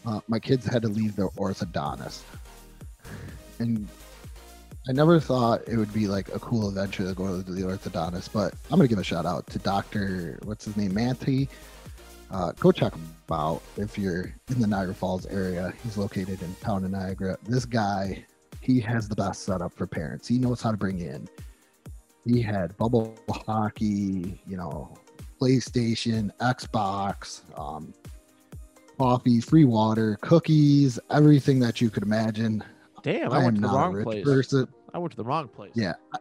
Speaker 3: uh, my kids had to leave their orthodontist, and I never thought it would be like a cool adventure to go to the orthodontist. But I'm gonna give a shout out to Doctor what's his name, Manti. Uh, go check him out if you're in the Niagara Falls area. He's located in town of Niagara. This guy, he has the best setup for parents. He knows how to bring in he had bubble hockey, you know, PlayStation, Xbox, um, coffee, free water, cookies, everything that you could imagine.
Speaker 2: Damn, I,
Speaker 3: I
Speaker 2: went to the wrong place.
Speaker 3: person.
Speaker 2: I went to the wrong place.
Speaker 3: Yeah. I,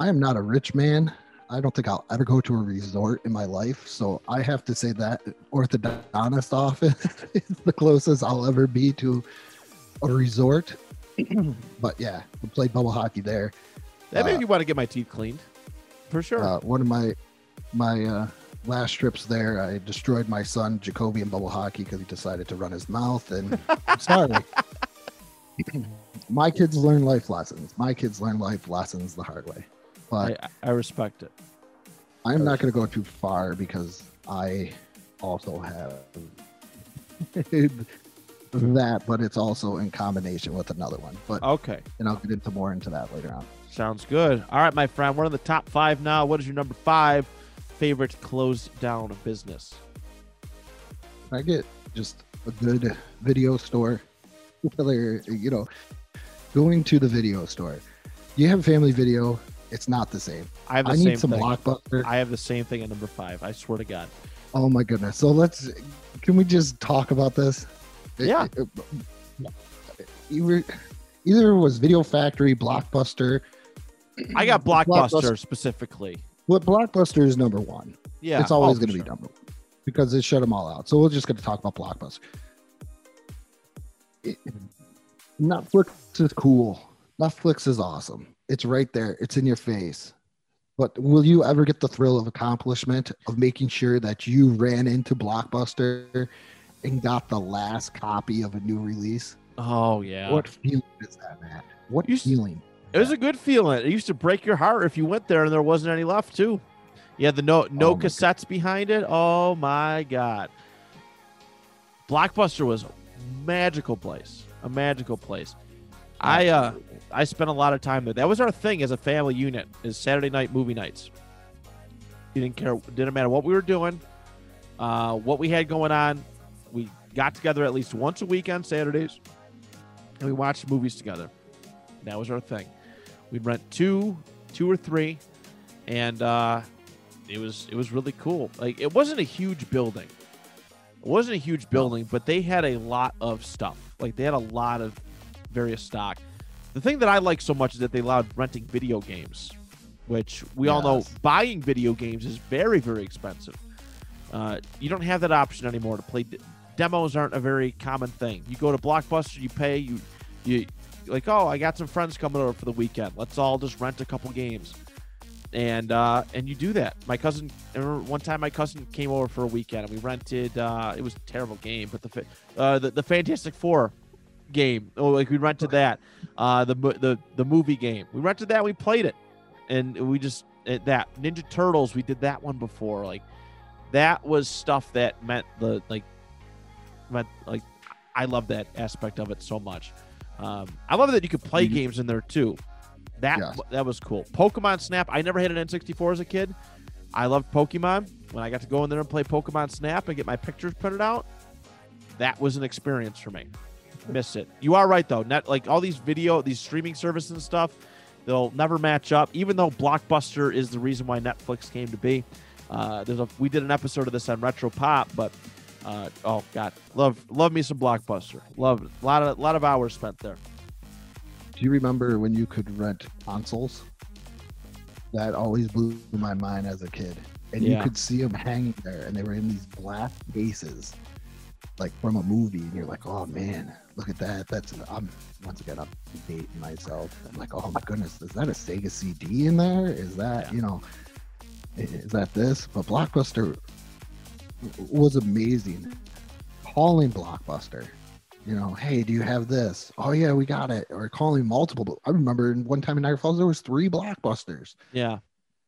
Speaker 3: I am not a rich man. I don't think I'll ever go to a resort in my life. So I have to say that orthodontist office is the closest I'll ever be to a resort. but yeah, we played bubble hockey there.
Speaker 2: That made
Speaker 3: Uh,
Speaker 2: me want to get my teeth cleaned. For sure.
Speaker 3: Uh, one of my my uh, last trips there, I destroyed my son Jacoby in bubble hockey because he decided to run his mouth. And I'm sorry, my kids learn life lessons. My kids learn life lessons the hard way. But
Speaker 2: I, I respect it.
Speaker 3: I'm not going to go too far because I also have that, but it's also in combination with another one. But
Speaker 2: Okay.
Speaker 3: and I'll get into more into that later on.
Speaker 2: Sounds good. All right, my friend. We're in the top five now. What is your number five favorite closed down business?
Speaker 3: I get just a good video store. Whether you know, going to the video store, you have family video. It's not the same.
Speaker 2: I have the
Speaker 3: I
Speaker 2: same
Speaker 3: need some
Speaker 2: thing.
Speaker 3: blockbuster.
Speaker 2: I have the same thing at number five. I swear to God.
Speaker 3: Oh my goodness! So let's. Can we just talk about this?
Speaker 2: Yeah.
Speaker 3: It- it- Either, either it was Video Factory, Blockbuster.
Speaker 2: I got Blockbuster,
Speaker 3: Blockbuster.
Speaker 2: specifically.
Speaker 3: What Blockbuster is number one.
Speaker 2: Yeah,
Speaker 3: it's always
Speaker 2: oh,
Speaker 3: going to
Speaker 2: for
Speaker 3: be number one because they shut them all out. So we're just going to talk about Blockbuster. It- Netflix is cool. Netflix is awesome. It's right there. It's in your face. But will you ever get the thrill of accomplishment of making sure that you ran into Blockbuster and got the last copy of a new release?
Speaker 2: Oh yeah.
Speaker 3: What feeling is that, man? What
Speaker 2: You
Speaker 3: feeling?
Speaker 2: It was a good feeling. It used to break your heart if you went there and there wasn't any left too. Yeah, the no no
Speaker 3: Oh,
Speaker 2: cassettes behind it. Oh my god. Blockbuster was a magical place. A magical place. I uh I spent a lot of time there. That was our thing as a family unit is Saturday night movie nights. You didn't care didn't matter what we were doing, uh, what we had going on. We got together at least once a week on Saturdays and we watched movies together. That was our thing. We'd rent two, two or three, and uh, it was it was really cool. Like it wasn't a huge building. It wasn't a huge building, but they had a lot of stuff. Like they had a lot of various stock. The thing that I like so much is that they allowed renting video games, which we all know buying video games is very very expensive. Uh, you don't have that option anymore to play. d- Demos aren't a very common thing. You go to Blockbuster, you pay, you you like, oh, I got some friends coming over for the weekend. Let's all just rent a couple games, and uh, and you do that. My cousin, I remember one time my cousin came over for a weekend and we rented. Uh, it was a terrible game, but the uh, the, the Fantastic Four game. Oh, like we rented that. Uh, the the the movie game. We rented that. We played it, and we just uh, that Ninja Turtles. We did that one before. Like that was stuff that meant the like meant like I love that aspect of it so much. Um, I love that you could play
Speaker 3: Mhm.
Speaker 2: games in there too. That
Speaker 3: Yes.
Speaker 2: that was cool. Pokemon Snap. I never had an N64 as a kid. I loved Pokemon. When I got to go in there and play Pokemon Snap and get my pictures printed out, that was an experience for me. Miss it. You are right though. Net like all these video, these streaming services and stuff, they'll never match up. Even though Blockbuster is the reason why Netflix came to be. Uh, there's a we did an episode of this on Retro Pop, but uh, oh god, love love me some Blockbuster. Love it. A lot of lot of hours spent there.
Speaker 3: Do you remember when you could rent consoles? That always blew my mind as a kid. And
Speaker 2: Yeah.
Speaker 3: you could see them hanging there, and they were in these black cases, like from a movie. And you're like, "Oh man, look at that!" That's I'm once again I'm dating myself. I'm like, "Oh my goodness, is that a Sega CD in there? Is that
Speaker 2: Yeah.
Speaker 3: you know, is that this?" But Blockbuster was amazing. Calling Blockbuster you know, hey, do you have this? Oh yeah, we got it. Or calling multiple. I remember one time in Niagara Falls there was three blockbusters.
Speaker 2: Yeah.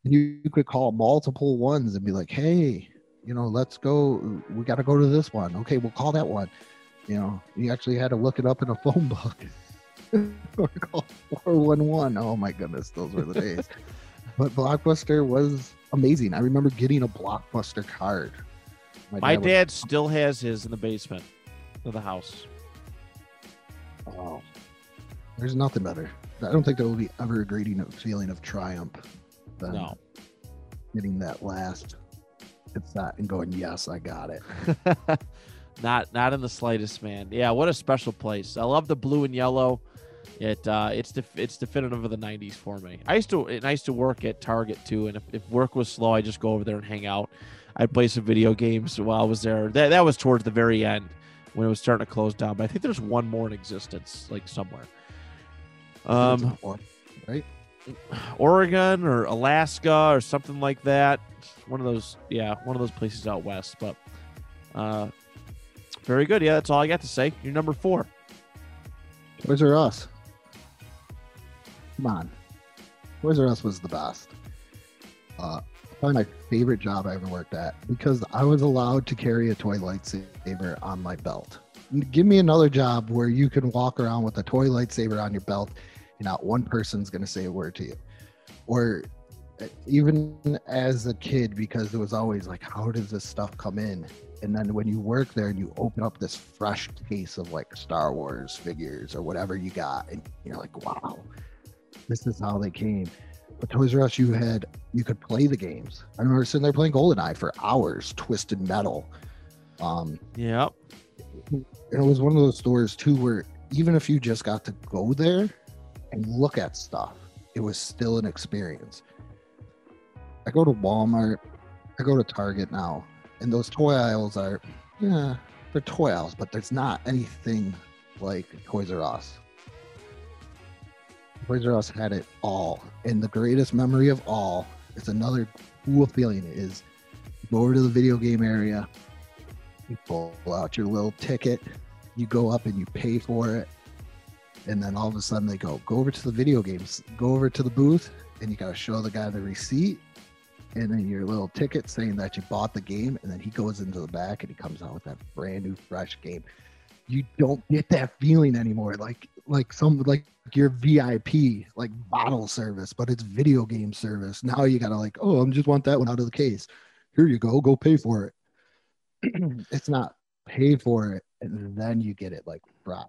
Speaker 3: And you, you could call multiple ones and be like, hey, you know, let's go. We got to go to this one. Okay, we'll call that one. You know, you actually had to look it up in a phone book or call 411. Oh my goodness, those were the days. but Blockbuster was amazing. I remember getting a Blockbuster card.
Speaker 2: My
Speaker 3: was-
Speaker 2: dad still has his in the basement of the house.
Speaker 3: Oh, there's nothing better. I don't think there will be ever a great enough feeling of triumph than
Speaker 2: No.
Speaker 3: getting that last it's that and going, yes, I got it.
Speaker 2: not not in the slightest, man. Yeah, what a special place. I love the blue and yellow. It uh, it's def- it's definitive of the '90s for me. I used to and I used to work at Target too, and if, if work was slow, I just go over there and hang out. I'd play some video games while I was there. That that was towards the very end when it was starting to close down. But I think there's one more in existence, like somewhere. Um,
Speaker 3: right?
Speaker 2: Oregon or Alaska or something like that. One of those, yeah, one of those places out west. But uh, very good. Yeah, that's all I got to say. You're number four.
Speaker 3: Toys R Us. Come on. Toys R Us was the best. Uh, probably my favorite job I ever worked at because I was allowed to carry a toy lightsaber on my belt. Give me another job where you can walk around with a toy lightsaber on your belt and not one person's going to say a word to you. Or uh, even as a kid, because it was always like, how does this stuff come in? And then when you work there and you open up this fresh case of like Star Wars figures or whatever you got, and you're like, wow, this is how they came. But Toys R Us, you had you could play the games. I remember sitting there playing GoldenEye for hours, Twisted Metal. Um,
Speaker 2: Yep.
Speaker 3: and it was one of those stores too where even if you just got to go there and look at stuff, it was still an experience. I go to Walmart, I go to Target now, and those toy aisles are, yeah, they're toy aisles, but there's not anything like Toys R Us. Toys R Us had it all, and the greatest memory of all, it's another cool feeling is go over to the video game area, you pull out your little ticket, you go up and you pay for it, and then all of a sudden they go, go over to the video games, go over to the booth, and you got to show the guy the receipt and then your little ticket saying that you bought the game, and then he goes into the back and he comes out with that brand new fresh game. You don't get that feeling anymore, like like some like your VIP like bottle service, but it's video game service. Now you gotta like, oh, I just want that one out of the case. Here you go, go pay for it. it's not pay for it and then you get it like fresh.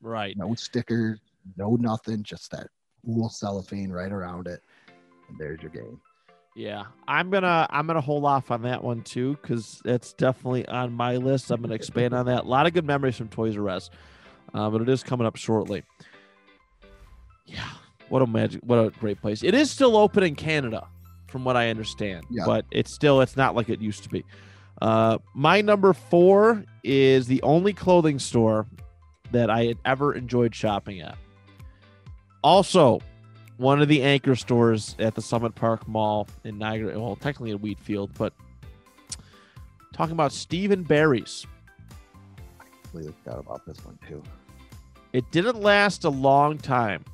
Speaker 2: Right.
Speaker 3: No stickers, no nothing, just that cool cellophane right around it. And there's your game.
Speaker 2: Yeah, I'm gonna I'm gonna hold off on that one too because it's definitely on my list. I'm gonna expand on that. A lot of good memories from Toys R Us, uh, but it is coming up shortly. Yeah, what a magic, what a great place. It is still open in Canada, from what I understand,
Speaker 3: Yeah.
Speaker 2: but it's still it's not like it used to be. Uh, my number four is the only clothing store that I had ever enjoyed shopping at. Also, one of the anchor stores at the Summit Park Mall in Niagara. Well, technically in Wheatfield, but talking about Steve & Barry's.
Speaker 3: I completely forgot about this one too.
Speaker 2: It didn't last a long time,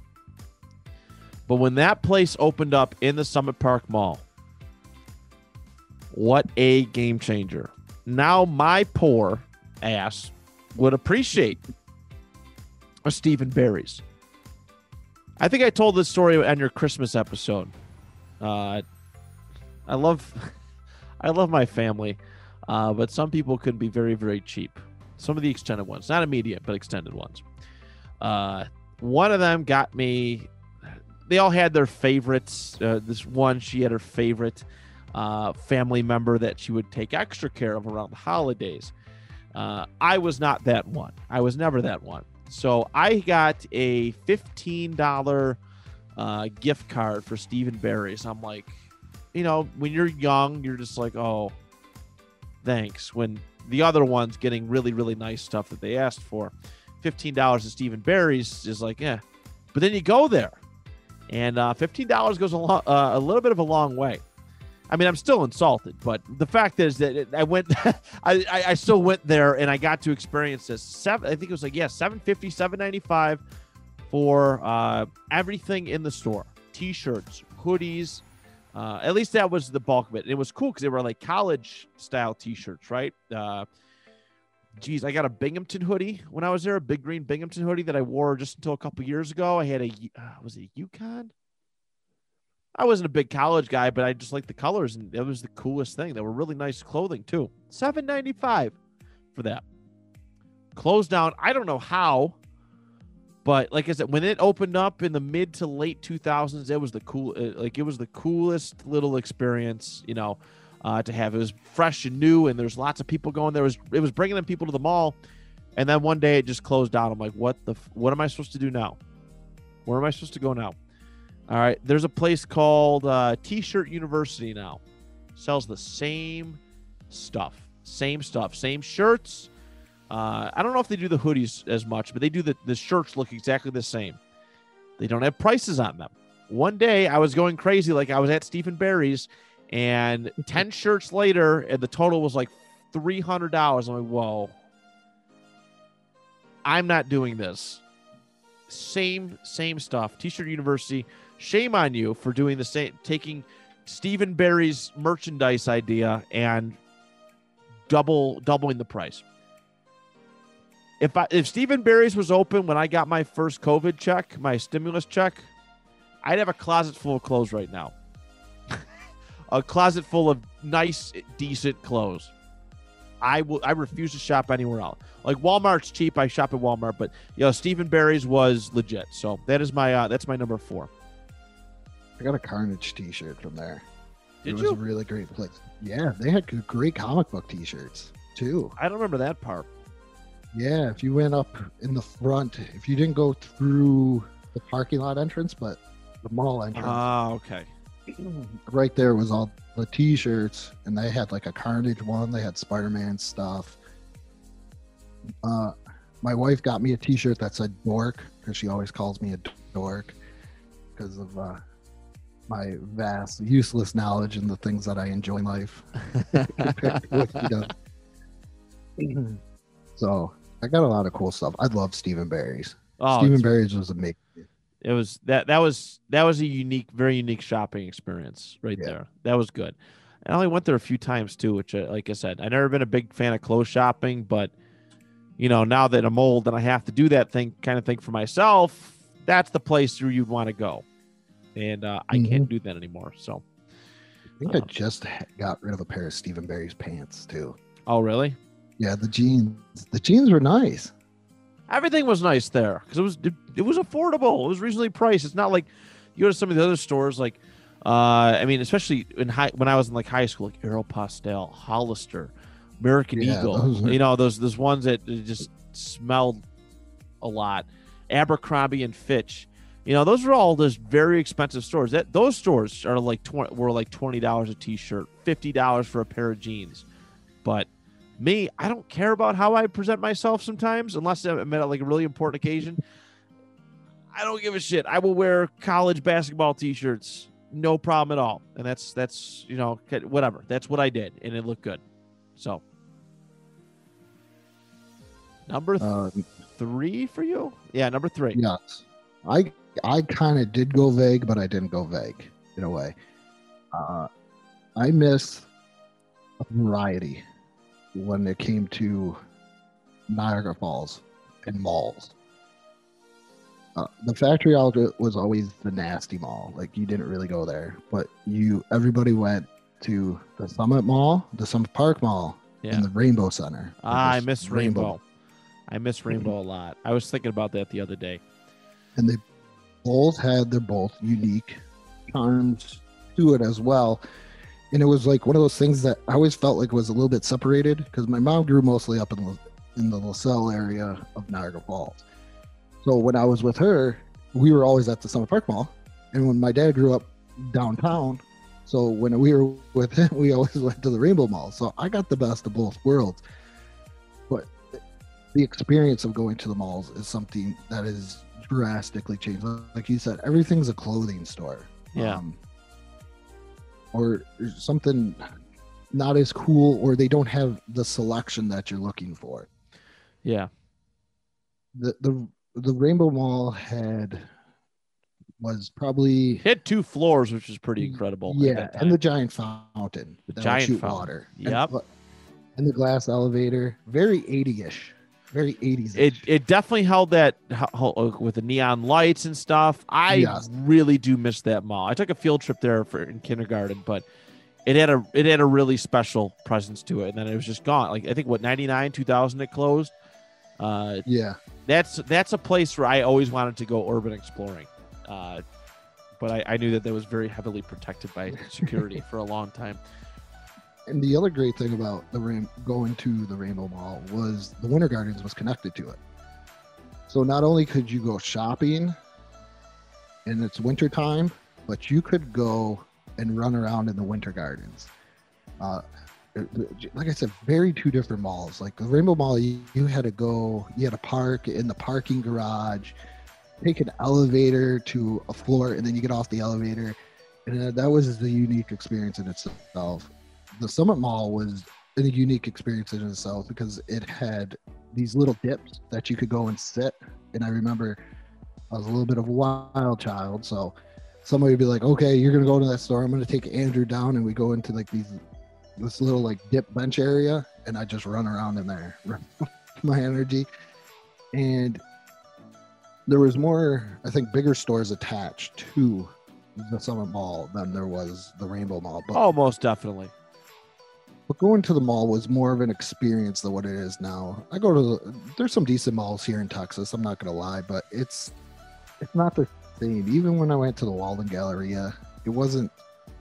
Speaker 2: but when that place opened up in the Summit Park Mall, what a game changer! Now my poor ass would appreciate a Steve & Barry's. I think I told this story on your Christmas episode. Uh, I love, I love my family, uh, but some people can be very, very cheap. Some of the extended ones, not immediate, but extended ones. Uh, one of them got me. They all had their favorites. Uh, this one, she had her favorite uh, family member that she would take extra care of around the holidays. Uh, I was not that one. I was never that one. So I got a $15 uh, gift card for Steve & Barry's. I'm like, you know, when you're young, you're just like, oh, thanks. When the other one's getting really, really nice stuff that they asked for, $15 at Steve & Barry's is like, yeah. But then you go there, and uh, $15 goes a, lo- uh, a little bit of a long way. I mean, I'm still insulted, but the fact is that it, I went, I, I, still went there and I got to experience this. Seven, I think it was like, yeah, 750, 795 for uh, everything in the store t shirts, hoodies. Uh, at least that was the bulk of it. And it was cool because they were like college style t shirts, right? Uh, geez, I got a Binghamton hoodie when I was there, a big green Binghamton hoodie that I wore just until a couple years ago. I had a, uh, was it UConn? I wasn't a big college guy, but I just liked the colors, and it was the coolest thing. They were really nice clothing too. Seven ninety five for that. Closed down. I don't know how. But like I said, when it opened up in the mid to late 2000s, it was the cool, uh, like it was the coolest little experience, you know, uh, to have. It was fresh and new, and there's lots of people going. There was it was bringing in people to the mall, and then one day it just closed down. I'm like, what the? What am I supposed to do now? Where am I supposed to go now? All right, there's a place called uh, T-shirt University now. Sells the same stuff, same stuff, same shirts. Uh, I don't know if they do the hoodies as much, but they do the the shirts look exactly the same. They don't have prices on them. One day I was going crazy, like I was at Steve & Barry's, and ten shirts later, and the total was like three hundred dollars. I'm like, whoa, I'm not doing this. Same same stuff. T-shirt University. Shame on you for doing the same, taking Steve & Barry's merchandise idea and double doubling the price. If I if Steve & Barry's was open when I got my first COVID check, my stimulus check, I'd have a closet full of clothes right now. a closet full of nice, decent clothes. I will. I refuse to shop anywhere else. Like Walmart's cheap. I shop at Walmart, but you know, Steve & Barry's was legit. So that is my uh, that's my number four.
Speaker 3: I got a Carnage T-shirt from there.
Speaker 2: Did
Speaker 3: it was
Speaker 2: you?
Speaker 3: a really great place. Yeah, they had great comic book T-shirts too.
Speaker 2: I don't remember that part.
Speaker 3: Yeah, if you went up in the front, if you didn't go through the parking lot entrance, but the mall entrance,
Speaker 2: Ah, okay.
Speaker 3: right there was all the T-shirts, and they had like a Carnage one. They had Spider-Man stuff. Uh, my wife got me a T-shirt that said "dork" because she always calls me a dork because of uh, my vast, useless knowledge and the things that I enjoy in life compared to what she does. so I got a lot of cool stuff. I love Steve & Barry's.
Speaker 2: Oh, Steve &
Speaker 3: Barry's was amazing.
Speaker 2: it was that that was that was a unique, very unique shopping experience right
Speaker 3: Yeah.
Speaker 2: there. That was good. I only went there a few times too, which, uh, like I said, I never been a big fan of clothes shopping, but you know, now that I'm old and I have to do that thing, kind of thing for myself, that's the place where you'd want to go, and uh, I can't do that anymore. So,
Speaker 3: I think I
Speaker 2: Uh-huh.
Speaker 3: just got rid of a pair of Steve & Barry's pants too.
Speaker 2: oh really?
Speaker 3: Yeah, the jeans. The jeans were nice.
Speaker 2: Everything was nice there because it was it, it was affordable. It was reasonably priced. It's not like you go to some of the other stores like uh I mean especially in high when I was in like high school like Aeropostale, Hollister, American
Speaker 3: Yeah,
Speaker 2: Eagle.
Speaker 3: are-
Speaker 2: You know those those ones that just smelled a lot. Abercrombie and Fitch. You know those are all just very expensive stores. That those stores are like twenty were like twenty dollars a t-shirt, fifty dollars for a pair of jeans. But me, I don't care about how I present myself sometimes, unless I'm at like a really important occasion. I don't give a shit. I will wear college basketball t-shirts, no problem at all. And that's that's you know whatever. That's what I did, and it looked good. So number th-
Speaker 3: Uh,
Speaker 2: three for you? Yeah, number three.
Speaker 3: yes, I I kind of did go vague, but I didn't go vague in a way. Uh, I miss variety when it came to Niagara Falls and malls. Uh, the factory outlet was always the nasty mall. Like you didn't really go there, but you everybody went to the Summit Mall, the Summit Park Mall,
Speaker 2: Yeah.
Speaker 3: and the Rainbow Center.
Speaker 2: Ah, I miss Rainbow. I miss Rainbow a lot. I was thinking about that the other day.
Speaker 3: and they both had their both unique charms to it as well. And it was like one of those things that I always felt like was a little bit separated because my mom grew mostly up in the, in the LaSalle area of Niagara Falls. So when I was with her, we were always at the Summit Park Mall. And when my dad grew up downtown, so when we were with him, we always went to the Rainbow Mall. So I got the best of both worlds. But the experience of going to the malls is something that is drastically changed. Like you said, everything's a clothing store.
Speaker 2: Yeah.
Speaker 3: Um, or something not as cool, or they don't have the selection that you're looking for.
Speaker 2: Yeah.
Speaker 3: The the the Rainbow Mall had was probably
Speaker 2: Hit two floors, which is pretty incredible.
Speaker 3: yeah, and the giant fountain
Speaker 2: The giant fountain.
Speaker 3: water.
Speaker 2: Yep.
Speaker 3: And, and the glass elevator, very 80ish, very 80s.
Speaker 2: it it definitely held that ho- with the neon lights and stuff. I
Speaker 3: Yes.
Speaker 2: really do miss that mall. I took a field trip there for in kindergarten, but it had a it had a really special presence to it, and then it was just gone. Like I think what ninety nine two thousand it closed. Uh,
Speaker 3: yeah,
Speaker 2: that's that's a place where I always wanted to go urban exploring. Uh, but I, I knew that that was very heavily protected by security for a long time.
Speaker 3: And the other great thing about the rain going to the Rainbow Mall was the Winter Gardens was connected to it. So not only could you go shopping and its winter time, but you could go and run around in the Winter Gardens. Uh, like I said, very two different malls. Like the Rainbow Mall, you, you had to go, you had to park in the parking garage, take an elevator to a floor, and then you get off the elevator. And that was the unique experience in itself. The Summit Mall was a unique experience in itself because it had these little dips that you could go and sit. And I remember I was a little bit of a wild child, so somebody would be like, "Okay, you're gonna go to that store. I'm gonna take Andrew down," and we go into like these this little like dip bench area, and I just run around in there, my energy. And there was more, I think, bigger stores attached to the Summit Mall than there was the Rainbow Mall.
Speaker 2: But definitely.
Speaker 3: But going to the mall was more of an experience than what it is now. I go to there's some decent malls here in Texas. I'm not gonna lie, but it's it's not the same. Even when I went to the Walden Galleria, it wasn't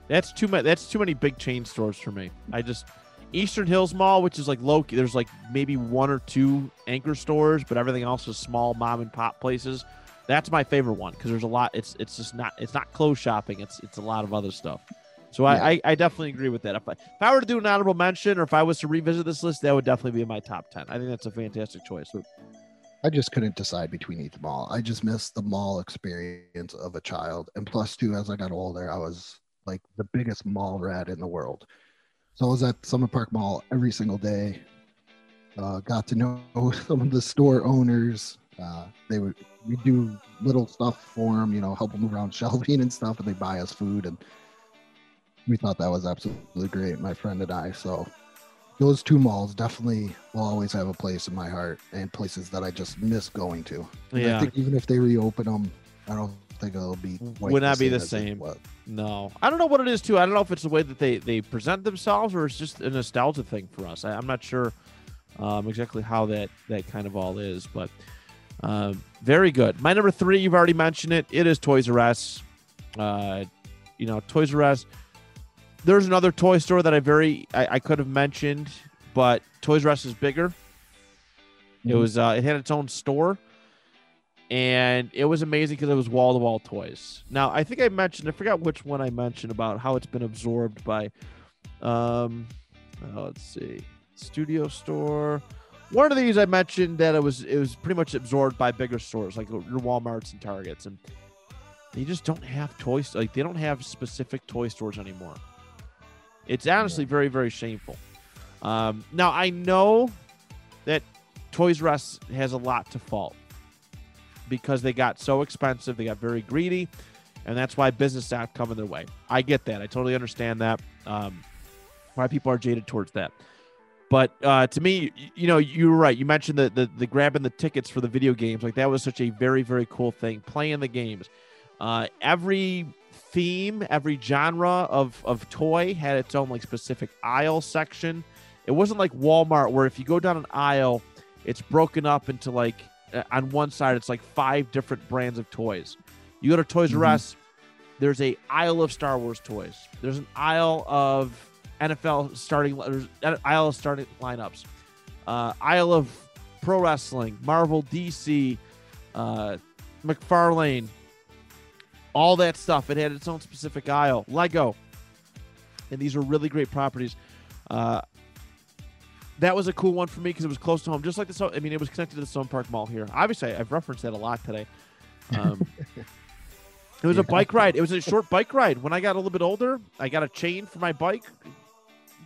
Speaker 2: that's too many. That's too many big chain stores for me. I just Eastern Hills Mall, which is like low. There's like maybe one or two anchor stores, but everything else is small mom and pop places. That's my favorite one because there's a lot. It's it's just not it's not clothes shopping. It's it's a lot of other stuff. So yeah. I, I, I definitely agree with that. If I if I were to do an honorable mention or if I was to revisit this list, that would definitely be in my top ten. I think that's a fantastic choice.
Speaker 3: I just couldn't decide between each mall. I just missed the mall experience of a child. And plus two, as I got older, I was like the biggest mall rat in the world. So I was at Summit Park Mall every single day. Uh, got to know some of the store owners. Uh, they would we do little stuff for them, you know, help them around shelving and stuff, and they buy us food, and we thought that was absolutely great, my friend and I. So those two malls definitely will always have a place in my heart, and places that I just miss going to. And yeah. I think even if they reopen them, I don't think it'll be
Speaker 2: would not be the same. No, I don't know what it is too. I don't know if it's the way that they they present themselves or it's just a nostalgia thing for us. I, am not sure um, exactly how that that kind of all is, but uh, very good. My number three, you've already mentioned it. It is Toys R Us. Uh, you know, Toys R Us. There's another toy store that I very I, I could have mentioned, but Toys R Us is bigger. Mm-hmm. It was uh, it had its own store and it was amazing because it was wall to wall toys. Now, I think I mentioned, I forgot which one I mentioned about how it's been absorbed by, um, oh, let's see, Studio Store. One of these I mentioned that it was it was pretty much absorbed by bigger stores like your WalMarts and Targets, and they just don't have toys like they don't have specific toy stores anymore. It's honestly very very shameful. Um, now I know that Toys R Us has a lot to fault because they got so expensive. They got very greedy, and that's why business stopped coming their way. I get that. I totally understand that. Um, why people are jaded towards that. But uh, to me, you know, you were right. You mentioned the, the, the grabbing the tickets for the video games. Like that was such a very very cool thing. Playing the games. Uh, every theme, every genre of of toy had its own like specific aisle section. It wasn't like Walmart where if you go down an aisle, it's broken up into like uh, on one side it's like five different brands of toys. You go to Toys R Us, mm-hmm. there's a aisle of Star Wars toys. There's an aisle of NFL starting there's an aisle of starting lineups. Uh, aisle of pro wrestling, Marvel, DC, uh, McFarlane, all that stuff. It had its own specific aisle. Lego, and these are really great properties. Uh, that was a cool one for me because it was close to home, just like the. I mean, it was connected to the Stone Park Mall here. Obviously, I've referenced that a lot today. Um, it was yeah. a bike ride. It was a short bike ride. When I got a little bit older, I got a chain for my bike.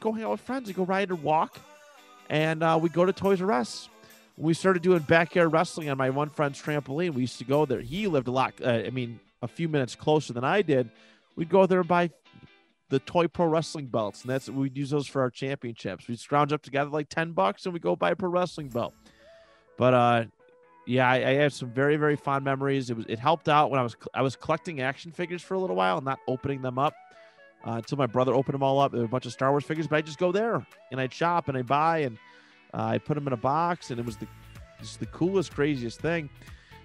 Speaker 2: Go hang out with friends. We go ride or walk, and uh, we go to Toys R Us. We started doing backyard wrestling on my one friend's trampoline. We used to go there. He lived a lot. Uh, I mean, a few minutes closer than I did. We'd go there and buy the toy pro wrestling belts, and that's we'd use those for our championships. We'd scrounge up together like ten bucks, and we go buy a pro wrestling belt. But uh, yeah, I, I, have some very very fond memories. It was it helped out when I was I was collecting action figures for a little while and not opening them up uh, until my brother opened them all up. There were a bunch of Star Wars figures, but I just go there and I'd shop and I'd buy and uh, I put them in a box, and it was the It's the coolest, craziest thing.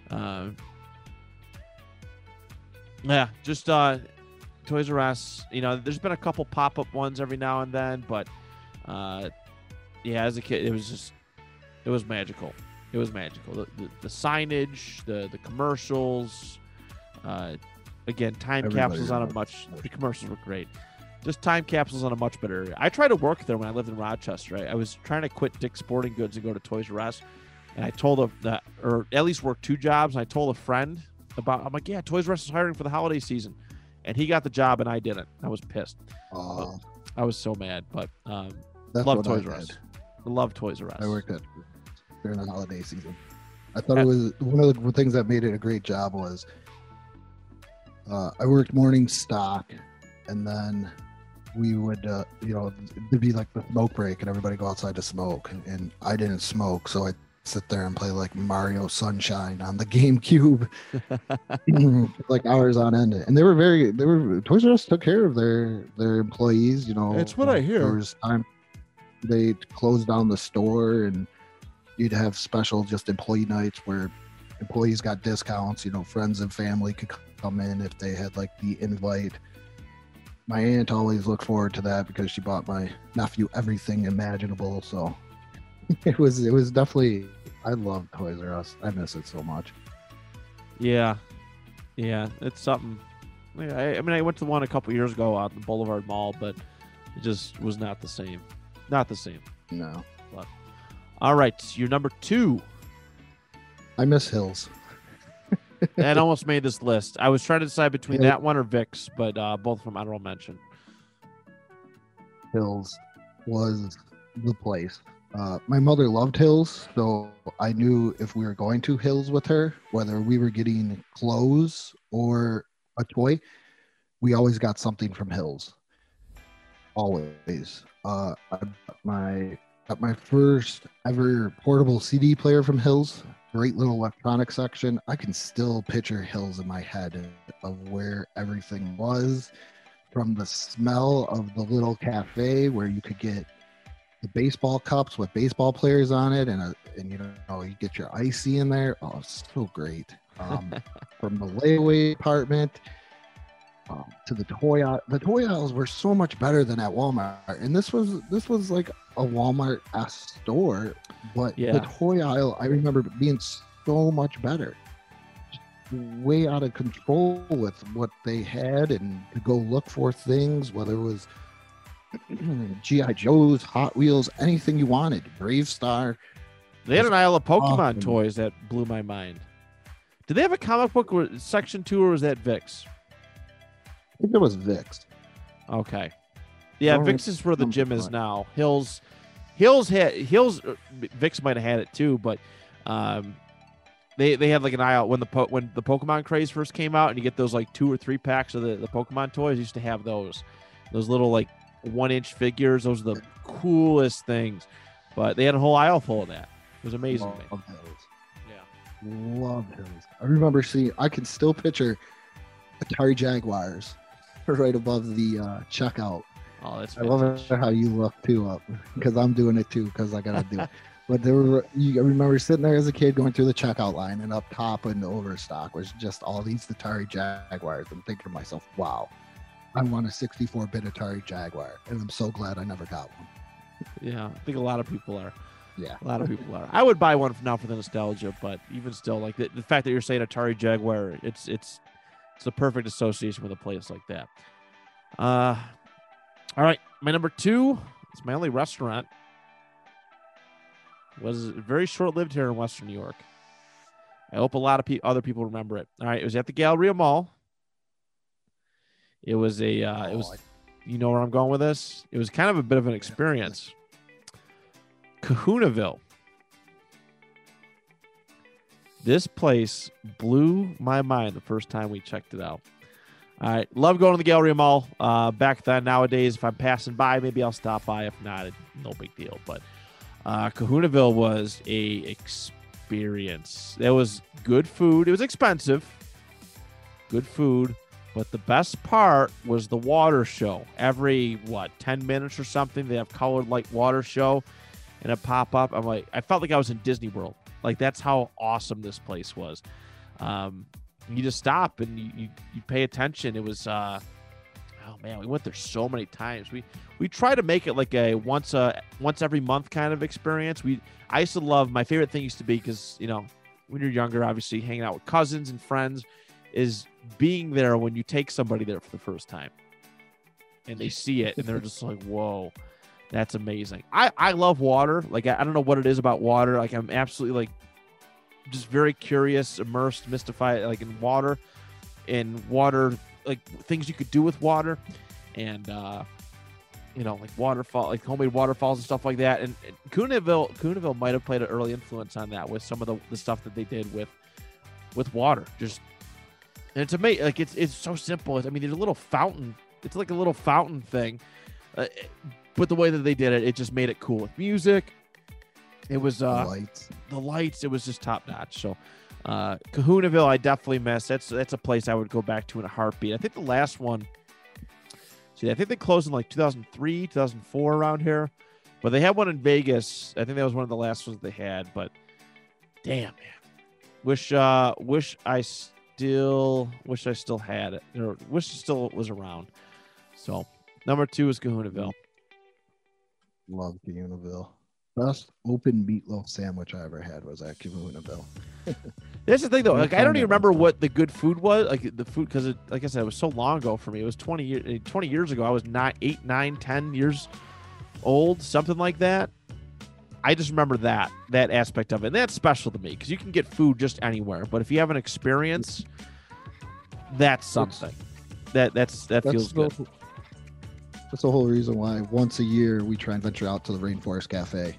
Speaker 2: Uh, yeah, just uh, Toys R Us. You know, there's been a couple pop up ones every now and then, but uh, yeah, as a kid, it was just it was magical. It was magical. The, the, the signage, the the commercials. Uh, again, time
Speaker 3: Everybody
Speaker 2: capsules on a much. The commercials were great. Just time capsules on a much better area. I tried to work there when I lived in Rochester. I, I was trying to quit Dick's Sporting Goods and go to Toys R Us, and I told a that, or at least work two jobs. And I told a friend about. I'm like, yeah, Toys R Us is hiring for the holiday season, and he got the job and I didn't. I was pissed. I was so mad, but um, love Toys R Us. I love Toys R Us.
Speaker 3: I worked at during the holiday season. I thought it was one of the things that made it a great job was uh, I worked morning stock, and then we would, uh, you know, it'd be like the smoke break, and everybody go outside to smoke, and I didn't smoke, so I sit there and play like Mario Sunshine on the GameCube, like hours on end. And they were very, they were Toys R Us took care of their their employees. You know,
Speaker 4: It's what I hear.
Speaker 3: There was time they closed down the store, and you'd have special just employee nights where employees got discounts. You know, friends and family could come in if they had like the invite. My aunt always looked forward to that because she bought my nephew everything imaginable. So it was it was definitely I love Toys R Us. I miss it so much.
Speaker 2: Yeah, yeah, it's something. I, I mean, I went to one a couple years ago out the Boulevard Mall, but it just was not the same. Not the same.
Speaker 3: No, But
Speaker 2: All right, your number two.
Speaker 3: I miss Hills.
Speaker 2: that almost made this list. I was trying to decide between
Speaker 3: Yeah.
Speaker 2: that one or Vix, but uh, both of from honorable mention.
Speaker 3: Hills was the place. Uh, my mother loved Hills, so I knew if we were going to Hills with her, whether we were getting clothes or a toy, we always got something from Hills. Always. Uh, I got my got my first ever portable CD player from Hills. Great little electronic section. I can still picture Hills in my head of where everything was from the smell of the little cafe where you could get the baseball cups with baseball players on it and a, and you know you get your icy in there. Oh so great. Um, from the layaway department um, to the toy aisle the toy aisles were so much better than at walmart. And this was this was like a walmart store but
Speaker 2: Yeah.
Speaker 3: the toy aisle i remember being so much better. Way out of control with what they had and to go look for things, whether it was GI Joe's, Hot Wheels, anything you wanted, BraveStarr.
Speaker 2: They had an aisle of Pokemon
Speaker 3: awesome.
Speaker 2: toys that blew my mind. Did they have a comic book section two, or was that Vix?
Speaker 3: I think it was Vix.
Speaker 2: Okay. Yeah, Vix is where the gym is now. Hills, Hills had Hills. uh, Vix might have had it too, but um, they they had like an aisle when the po- when the Pokemon craze first came out, and you get those like two or three packs of the, the Pokemon toys. Used to have those, those little like one inch figures. Those are the coolest things. But they had a whole aisle full of that. It was amazing.
Speaker 3: Love Hills.
Speaker 2: Yeah.
Speaker 3: Love Hills. I remember seeing, I can still picture Atari Jaguars right above the uh, checkout.
Speaker 2: Oh, that's
Speaker 3: I love how you look too up because I'm doing it too because I gotta do it. But there were you I remember sitting there as a kid going through the checkout line and up top in the overstock was just all these Atari Jaguars. I'm thinking to myself, wow, I want a 64-bit Atari Jaguar, and I'm so glad I never got one.
Speaker 2: Yeah, I think a lot of people are.
Speaker 3: Yeah.
Speaker 2: A lot of people are. I would buy one for now for the nostalgia, but even still, like the, the fact that you're saying Atari Jaguar, it's it's it's a perfect association with a place like that. Uh, all right, my number two. It's my only restaurant. Was very short lived here in Western New York. I hope a lot of pe- other people remember it. All right, it was at the Galleria Mall. It was a. Uh, it was.
Speaker 3: Oh,
Speaker 2: You know where I'm going with this? It was kind of a bit of an experience. Kahunaville. This place blew my mind the first time we checked it out. All right, love going to the Gallery Mall. Uh, back then, nowadays, if I'm passing by, maybe I'll stop by. If not, it, no big deal. But uh, Kahunaville was a experience. There was good food. It was expensive, good food, but the best part was the water show. Every what ten minutes or something, they have colored light water show, and it pop up. I'm like, I felt like I was in Disney World. Like that's how awesome this place was. Um, you just stop and you, you, you pay attention. It was uh, oh man, we went there so many times. We we try to make it like a once a once every month kind of experience. We I used to love my favorite thing used to be because you know when you're younger, obviously hanging out with cousins and friends is being there when you take somebody there for the first time and they see it and they're just like, whoa, that's amazing. I, I love water. Like, I, I don't know what it is about water. Like, I'm absolutely like just very curious, immersed, mystified, like in water and water, like things you could do with water and, uh, you know, like waterfall, like homemade waterfalls and stuff like that. And, and Kahunaville, Kahunaville might have played an early influence on that with some of the, the stuff that they did with, with water. Just, and it's amazing. Like it's, it's so simple. I mean, there's a little fountain. It's like a little fountain thing. Uh, but the way that they did it, it just made it cool with music. It was uh,
Speaker 3: lights.
Speaker 2: the lights. It was just top notch. So, uh, Kahunaville, I definitely miss. That's that's a place I would go back to in a heartbeat. I think the last one. See, I think they closed in like 2003, 2004 around here, but they had one in Vegas. I think that was one of the last ones they had. But damn, man, wish uh wish I still wish I still had it or wish it still was around. So number two is Kahunaville.
Speaker 3: Love Kahunaville. Best open meatloaf sandwich I ever had was at Kahunaville.
Speaker 2: That's the thing though. Like I don't even remember what the good food was. Like the food because it, like I said, it was so long ago for me. It was twenty years. Twenty years ago, I was not eight, nine, ten years old, something like that. I just remember that that aspect of it. And that's special to me because you can get food just anywhere, but if you have an experience, that's something. That that's that
Speaker 3: That's
Speaker 2: feels
Speaker 3: the,
Speaker 2: good.
Speaker 3: that's the whole reason why once a year we try and venture out to the Rainforest Cafe.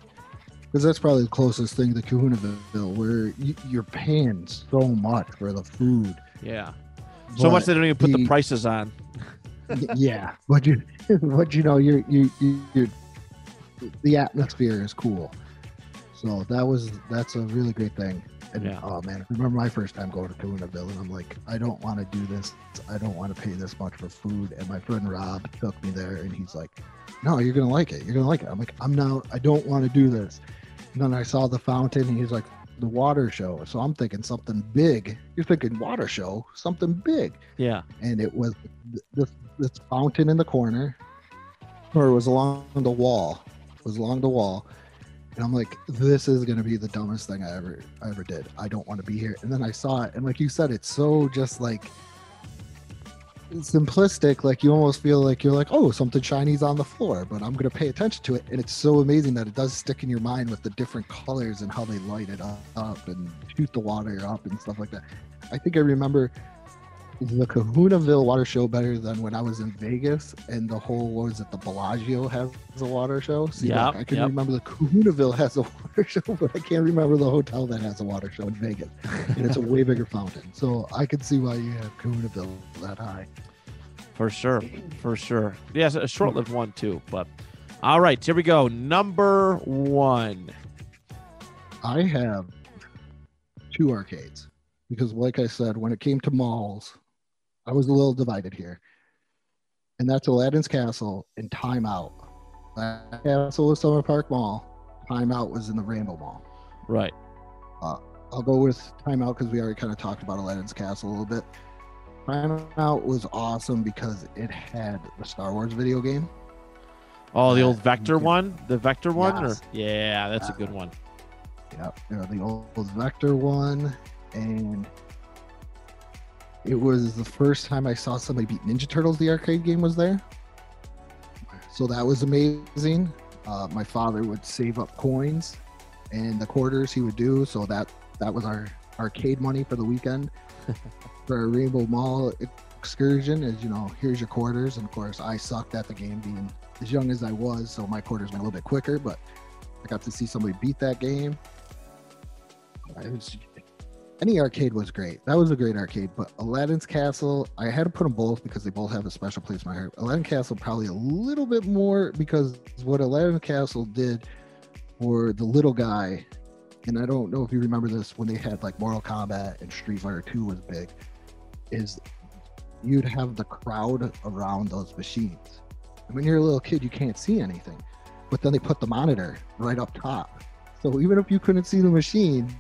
Speaker 3: Because that's probably the closest thing to Kahunaville, where you, you're paying so much for the food.
Speaker 2: Yeah. So much they don't even put the
Speaker 3: the-
Speaker 2: prices on.
Speaker 3: yeah, but you, but you know, you're you you you're, the atmosphere is cool. So that was that's a really great thing. And
Speaker 2: Yeah.
Speaker 3: oh man, I remember my first time going to Kahunaville, and I'm like, I don't want to do this. I don't want to pay this much for food. And my friend Rob took me there, and he's like, No, you're gonna like it. You're gonna like it. I'm like, I'm now. I don't want to do this. And then I saw the fountain, and he's like, the water show. So I'm thinking something big. You're thinking water show, something big
Speaker 2: Yeah.
Speaker 3: and it was this this fountain in the corner, or it was along the wall. Was along the wall, and I'm like, this is gonna be the dumbest thing I ever I ever did. I don't want to be here. And then I saw it, and like you said, it's so just like simplistic. Like you almost feel like you're like, oh, something shiny's on the floor, but I'm gonna pay attention to it, and it's so amazing that it does stick in your mind with the different colors and how they light it up and shoot the water up and stuff like that. I think I remember the Kahunaville water show better than when I was in Vegas and the whole what was it the Bellagio has a water show. See, like, I can
Speaker 2: yep.
Speaker 3: remember the Kahunaville has a water show, but I can't remember the hotel that has a water show in Vegas. And it's a way bigger fountain. So I can see why you have Kahunaville that high.
Speaker 2: For sure. For sure. Yes, a short lived one too. But all right, here we go. Number one.
Speaker 3: I have two arcades because, like I said, when it came to malls, I was a little divided here, and that's Aladdin's Castle and Time Out. Aladdin's Castle was Summit Park Mall. Time Out was in the Rainbow Mall.
Speaker 2: Right.
Speaker 3: Uh, I'll go with Time Out because we already kind of talked about Aladdin's Castle a little bit. Time Out was awesome because it had the Star Wars video game.
Speaker 2: Oh, the old Vector
Speaker 3: can-
Speaker 2: one? The Vector one? Or yeah, that's a good one.
Speaker 3: Yeah, you know, the old Vector one, and it was the first time I saw somebody beat Ninja Turtles. The arcade game was there, so that was amazing. Uh, my father would save up coins and the quarters he would do, so that that was our arcade money for the weekend for our Rainbow Mall excursion. Is you know, here's your quarters, and of course I sucked at the game, being as young as I was, so my quarters went a little bit quicker, but I got to see somebody beat that game. It was, any arcade was great. That was a great arcade. But Aladdin's Castle, I had to put them both because they both have a special place in my heart. Aladdin Castle probably a little bit more because what Aladdin Castle did for the little guy, and I don't know if you remember this when they had like Mortal Kombat and Street Fighter 2 was big, is you'd have the crowd around those machines. And when you're a little kid, you can't see anything. But then they put the monitor right up top. So even if you couldn't see the machine,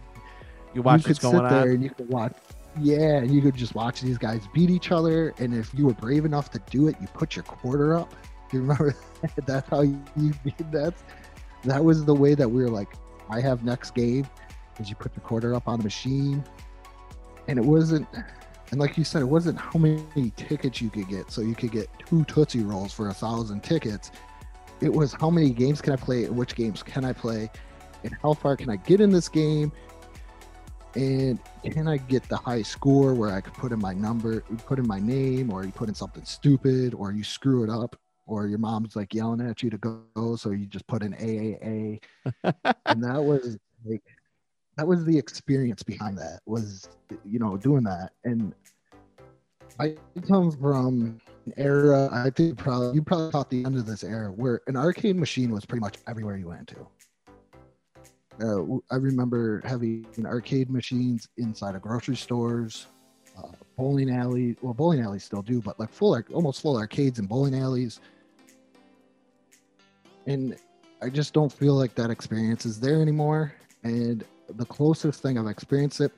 Speaker 2: You watch
Speaker 3: you could
Speaker 2: what's going
Speaker 3: sit there
Speaker 2: on.
Speaker 3: and you could watch. Yeah, and you could just watch these guys beat each other. And if you were brave enough to do it, you put your quarter up. Do you remember? that? That's how you did that. That was the way that we were like, I have next game. Is you put your quarter up on the machine, and it wasn't. And like you said, it wasn't how many tickets you could get. So you could get two Tootsie Rolls for a thousand tickets. It was how many games can I play and which games can I play and how far can I get in this game and can I get the high score where I could put in my number, put in my name, or you put in something stupid, or you screw it up, or your mom's like yelling at you to go, so you just put in AAA, and that was like that was the experience behind that was you know doing that. And I come from an era I think probably you probably caught the end of this era where an arcade machine was pretty much everywhere you went to uh, I remember having arcade machines inside of grocery stores, uh, bowling alleys. Well, bowling alleys still do, but like full, almost full arcades and bowling alleys. And I just don't feel like that experience is there anymore. And the closest thing I've experienced it,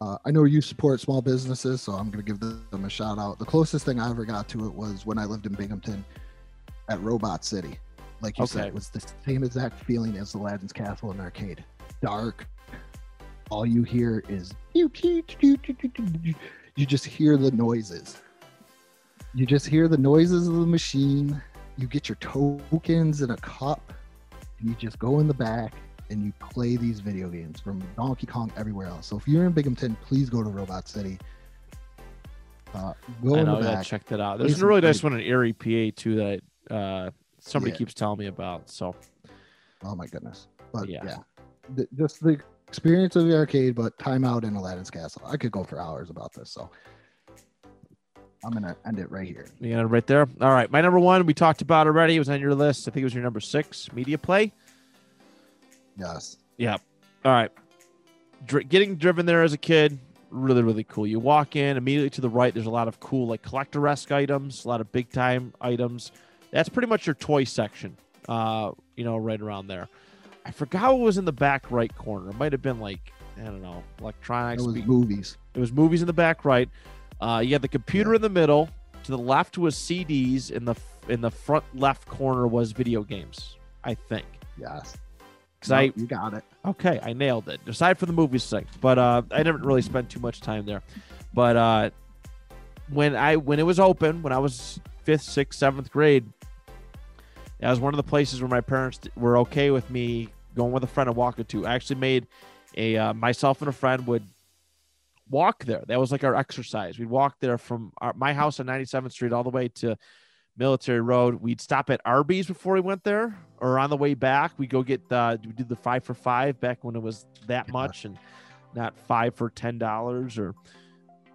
Speaker 3: uh, I know you support small businesses, so I'm going to give them a shout out. The closest thing I ever got to it was when I lived in Binghamton at Robot City like you said, it was the same exact feeling as Aladdin's Castle in arcade. Dark. All you hear is you just hear the noises. You just hear the noises of the machine. You get your tokens in a cup, and you just go in the back and you play these video games from Donkey Kong everywhere else. So if you're in Binghamton, please go to Robot City. Uh, go
Speaker 2: I
Speaker 3: in
Speaker 2: know,
Speaker 3: the
Speaker 2: I gotta
Speaker 3: back.
Speaker 2: check that out. There's a really nice one in Erie, PA, too, that uh, somebody
Speaker 3: Yeah.
Speaker 2: keeps telling me about. So,
Speaker 3: Oh my goodness. But
Speaker 2: Yeah.
Speaker 3: yeah, The- just the experience of the arcade, but time out in Aladdin's Castle. I could go for hours about this. So I'm to end it right here.
Speaker 2: you got it right there. All right. My number one, we talked about already. It was on your list. I think it was your number six, Media Play.
Speaker 3: Yes.
Speaker 2: Yeah. All right. Dri- getting driven there as a kid, really, really cool. You walk in immediately to the right. There's a lot of cool, like collector esque items, a lot of big time items. That's pretty much your toy section, uh, you know, right around there. I forgot what was in the back right corner. It might have been like, I don't know, electronics.
Speaker 3: That was movies.
Speaker 2: It was movies in the back right. Uh, you had the computer in the middle. To the left was CDs. In the in the front left corner was video games. I think.
Speaker 3: Yes.
Speaker 2: Because
Speaker 3: No,
Speaker 2: I
Speaker 3: you got it.
Speaker 2: Okay, I nailed it. Aside from the movie site, but uh, I never really spent too much time there. But uh, when I when it was open, when I was fifth, sixth, seventh grade, that was one of the places where my parents were okay with me going with a friend and walking to. I actually made a uh, myself and a friend would walk there. That was like our exercise. We'd walk there from our, my house on 97th Street all the way to Military Road. We'd stop at Arby's before we went there, or on the way back, we go get the we did the five for five back when it was that much, and not five for ten dollars or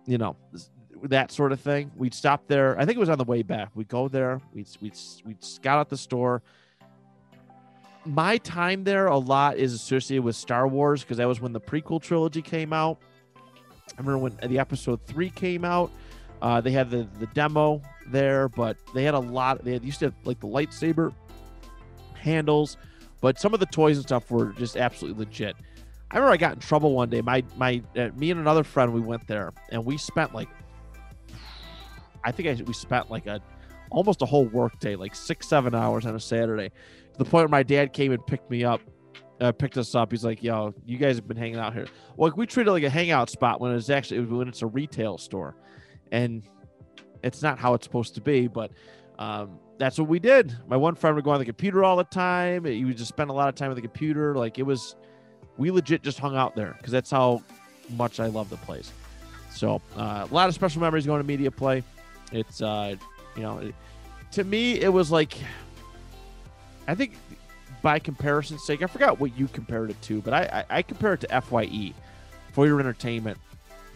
Speaker 2: you know that sort of thing. We'd stop there. I think it was on the way back. We'd go there. We'd we'd we'd scout out the store. My time there a lot is associated with Star Wars because that was when the prequel trilogy came out. I remember when the episode three came out. Uh, they had the the demo there, but they had a lot. They had, used to have like the lightsaber handles, but some of the toys and stuff were just absolutely legit. I remember I got in trouble one day. My my uh, me and another friend we went there and we spent like I think I, we spent like a almost a whole work day, like six seven hours on a Saturday, to the point where my dad came and picked me up. Uh, picked us up. He's like, "Yo, you guys have been hanging out here." Well, we treat it like a hangout spot when it's actually when it's a retail store, and it's not how it's supposed to be. But um, that's what we did. My one friend would go on the computer all the time. He would just spend a lot of time with the computer. Like it was, we legit just hung out there because that's how much I love the place. So uh, a lot of special memories going to media play. It's uh, you know, to me it was like, I think by comparison's sake, I forgot what you compared it to, but I I, I compare it to Fye for your entertainment,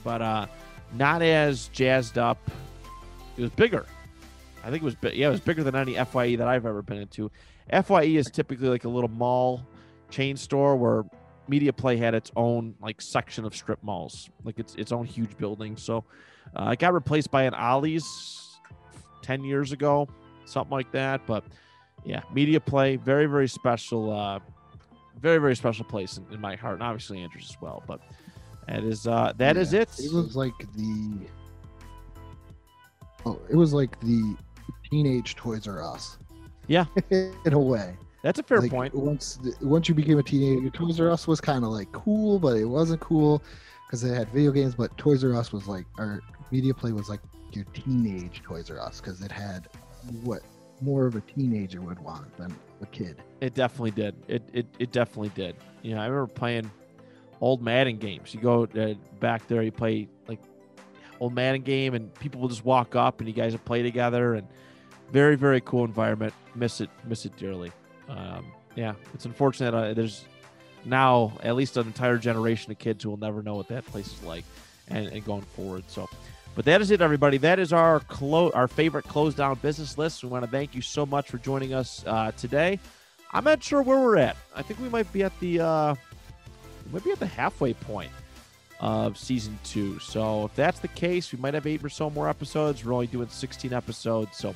Speaker 2: but uh, not as jazzed up. It was bigger. I think it was yeah, it was bigger than any Fye that I've ever been into. Fye is typically like a little mall chain store where Media Play had its own like section of strip malls, like its its own huge building. So uh, it got replaced by an Ollie's ten years ago, something like that. But yeah, Media Play, very very special uh, very very special place in, in my heart, and obviously Andrew's as well. But that is uh, that is
Speaker 3: Yeah,
Speaker 2: it.
Speaker 3: It was like the oh, it was like the teenage Toys R Us.
Speaker 2: Yeah.
Speaker 3: in a way.
Speaker 2: That's a fair
Speaker 3: Like,
Speaker 2: point.
Speaker 3: Once the, once you became a teenager, Toys R Us was kind of like cool, but it wasn't cool because it had video games. But Toys R Us was like, or Media Play was like your teenage Toys R Us because it had what more of a teenager would want than a kid.
Speaker 2: It definitely did. It it, it definitely did. You know, I remember playing old Madden games. You go uh, back there, you play like old Madden game, and people will just walk up, and you guys will play together, and very very cool environment. Miss it, miss it dearly. Um, yeah, it's unfortunate. Uh, there's now at least an entire generation of kids who will never know what that place is like, and, and going forward. So. But that is it, everybody. That is our clo- our favorite close down business list. We want to thank you so much for joining us uh, today. I'm not sure where we're at. I think we might be at the uh, might be at the halfway point of season two. So if that's the case, we might have eight or so more episodes. We're only doing 16 episodes, so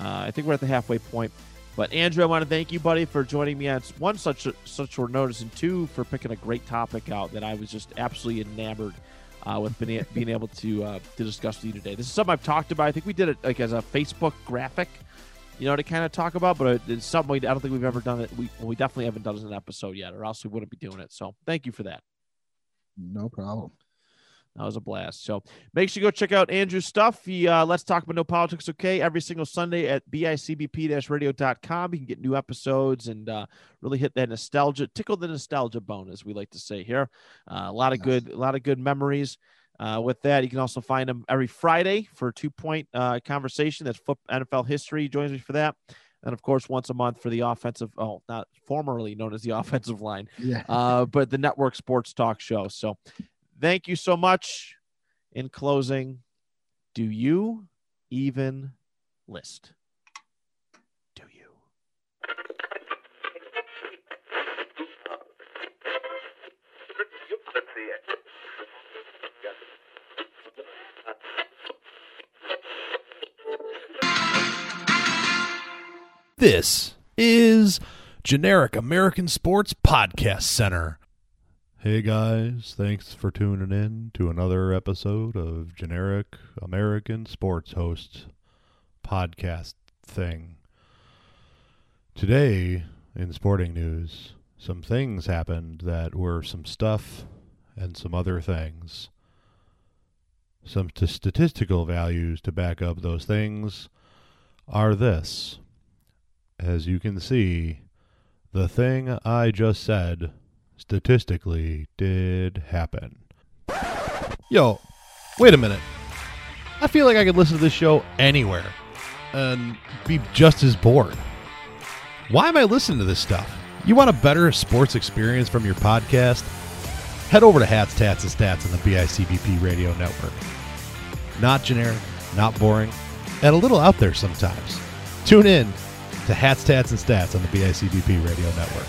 Speaker 2: uh, I think we're at the halfway point. But Andrew, I want to thank you, buddy, for joining me on one such such short notice, and two for picking a great topic out that I was just absolutely enamored uh, with being, being able to uh, to discuss with you today. This is something I've talked about. I think we did it like as a Facebook graphic, you know, to kind of talk about, but it's something we, I don't think we've ever done it. We well, we definitely haven't done it as an episode yet, or else we wouldn't be doing it. So thank you for that.
Speaker 3: No problem.
Speaker 2: That was a blast. So make sure you go check out Andrew's stuff. He uh, Let's Talk About No Politics, okay? Every single Sunday at bicbp radio.com. You can get new episodes and uh, really hit that nostalgia, tickle the nostalgia bone, as we like to say here. Uh, a lot of good, a lot of good memories. Uh, with that, you can also find him every Friday for a two point uh, conversation. That's foot, NFL history. He joins me for that. And of course, once a month for the offensive, oh, not formerly known as the offensive line
Speaker 3: Yeah.
Speaker 2: uh, but the network sports talk show. So thank you so much. In closing, do you even list? Do you?
Speaker 1: This is Generic American Sports Podcast Center. Hey guys, thanks for tuning in to another episode of Generic American Sports Host podcast thing. Today, in sporting news, some things happened that were some stuff and some other things. Some t- statistical values to back up those things are this. As you can see, the thing I just said statistically did happen. Yo, wait a minute. I feel like I could listen to this show anywhere and be just as bored. Why am I listening to this stuff? You want a better sports experience from your podcast? Head over to Hats, Tats, and Stats on the BICBP radio network. Not generic, not boring, and a little out there sometimes. Tune in to Hats, Tats, and Stats on the BICBP radio network.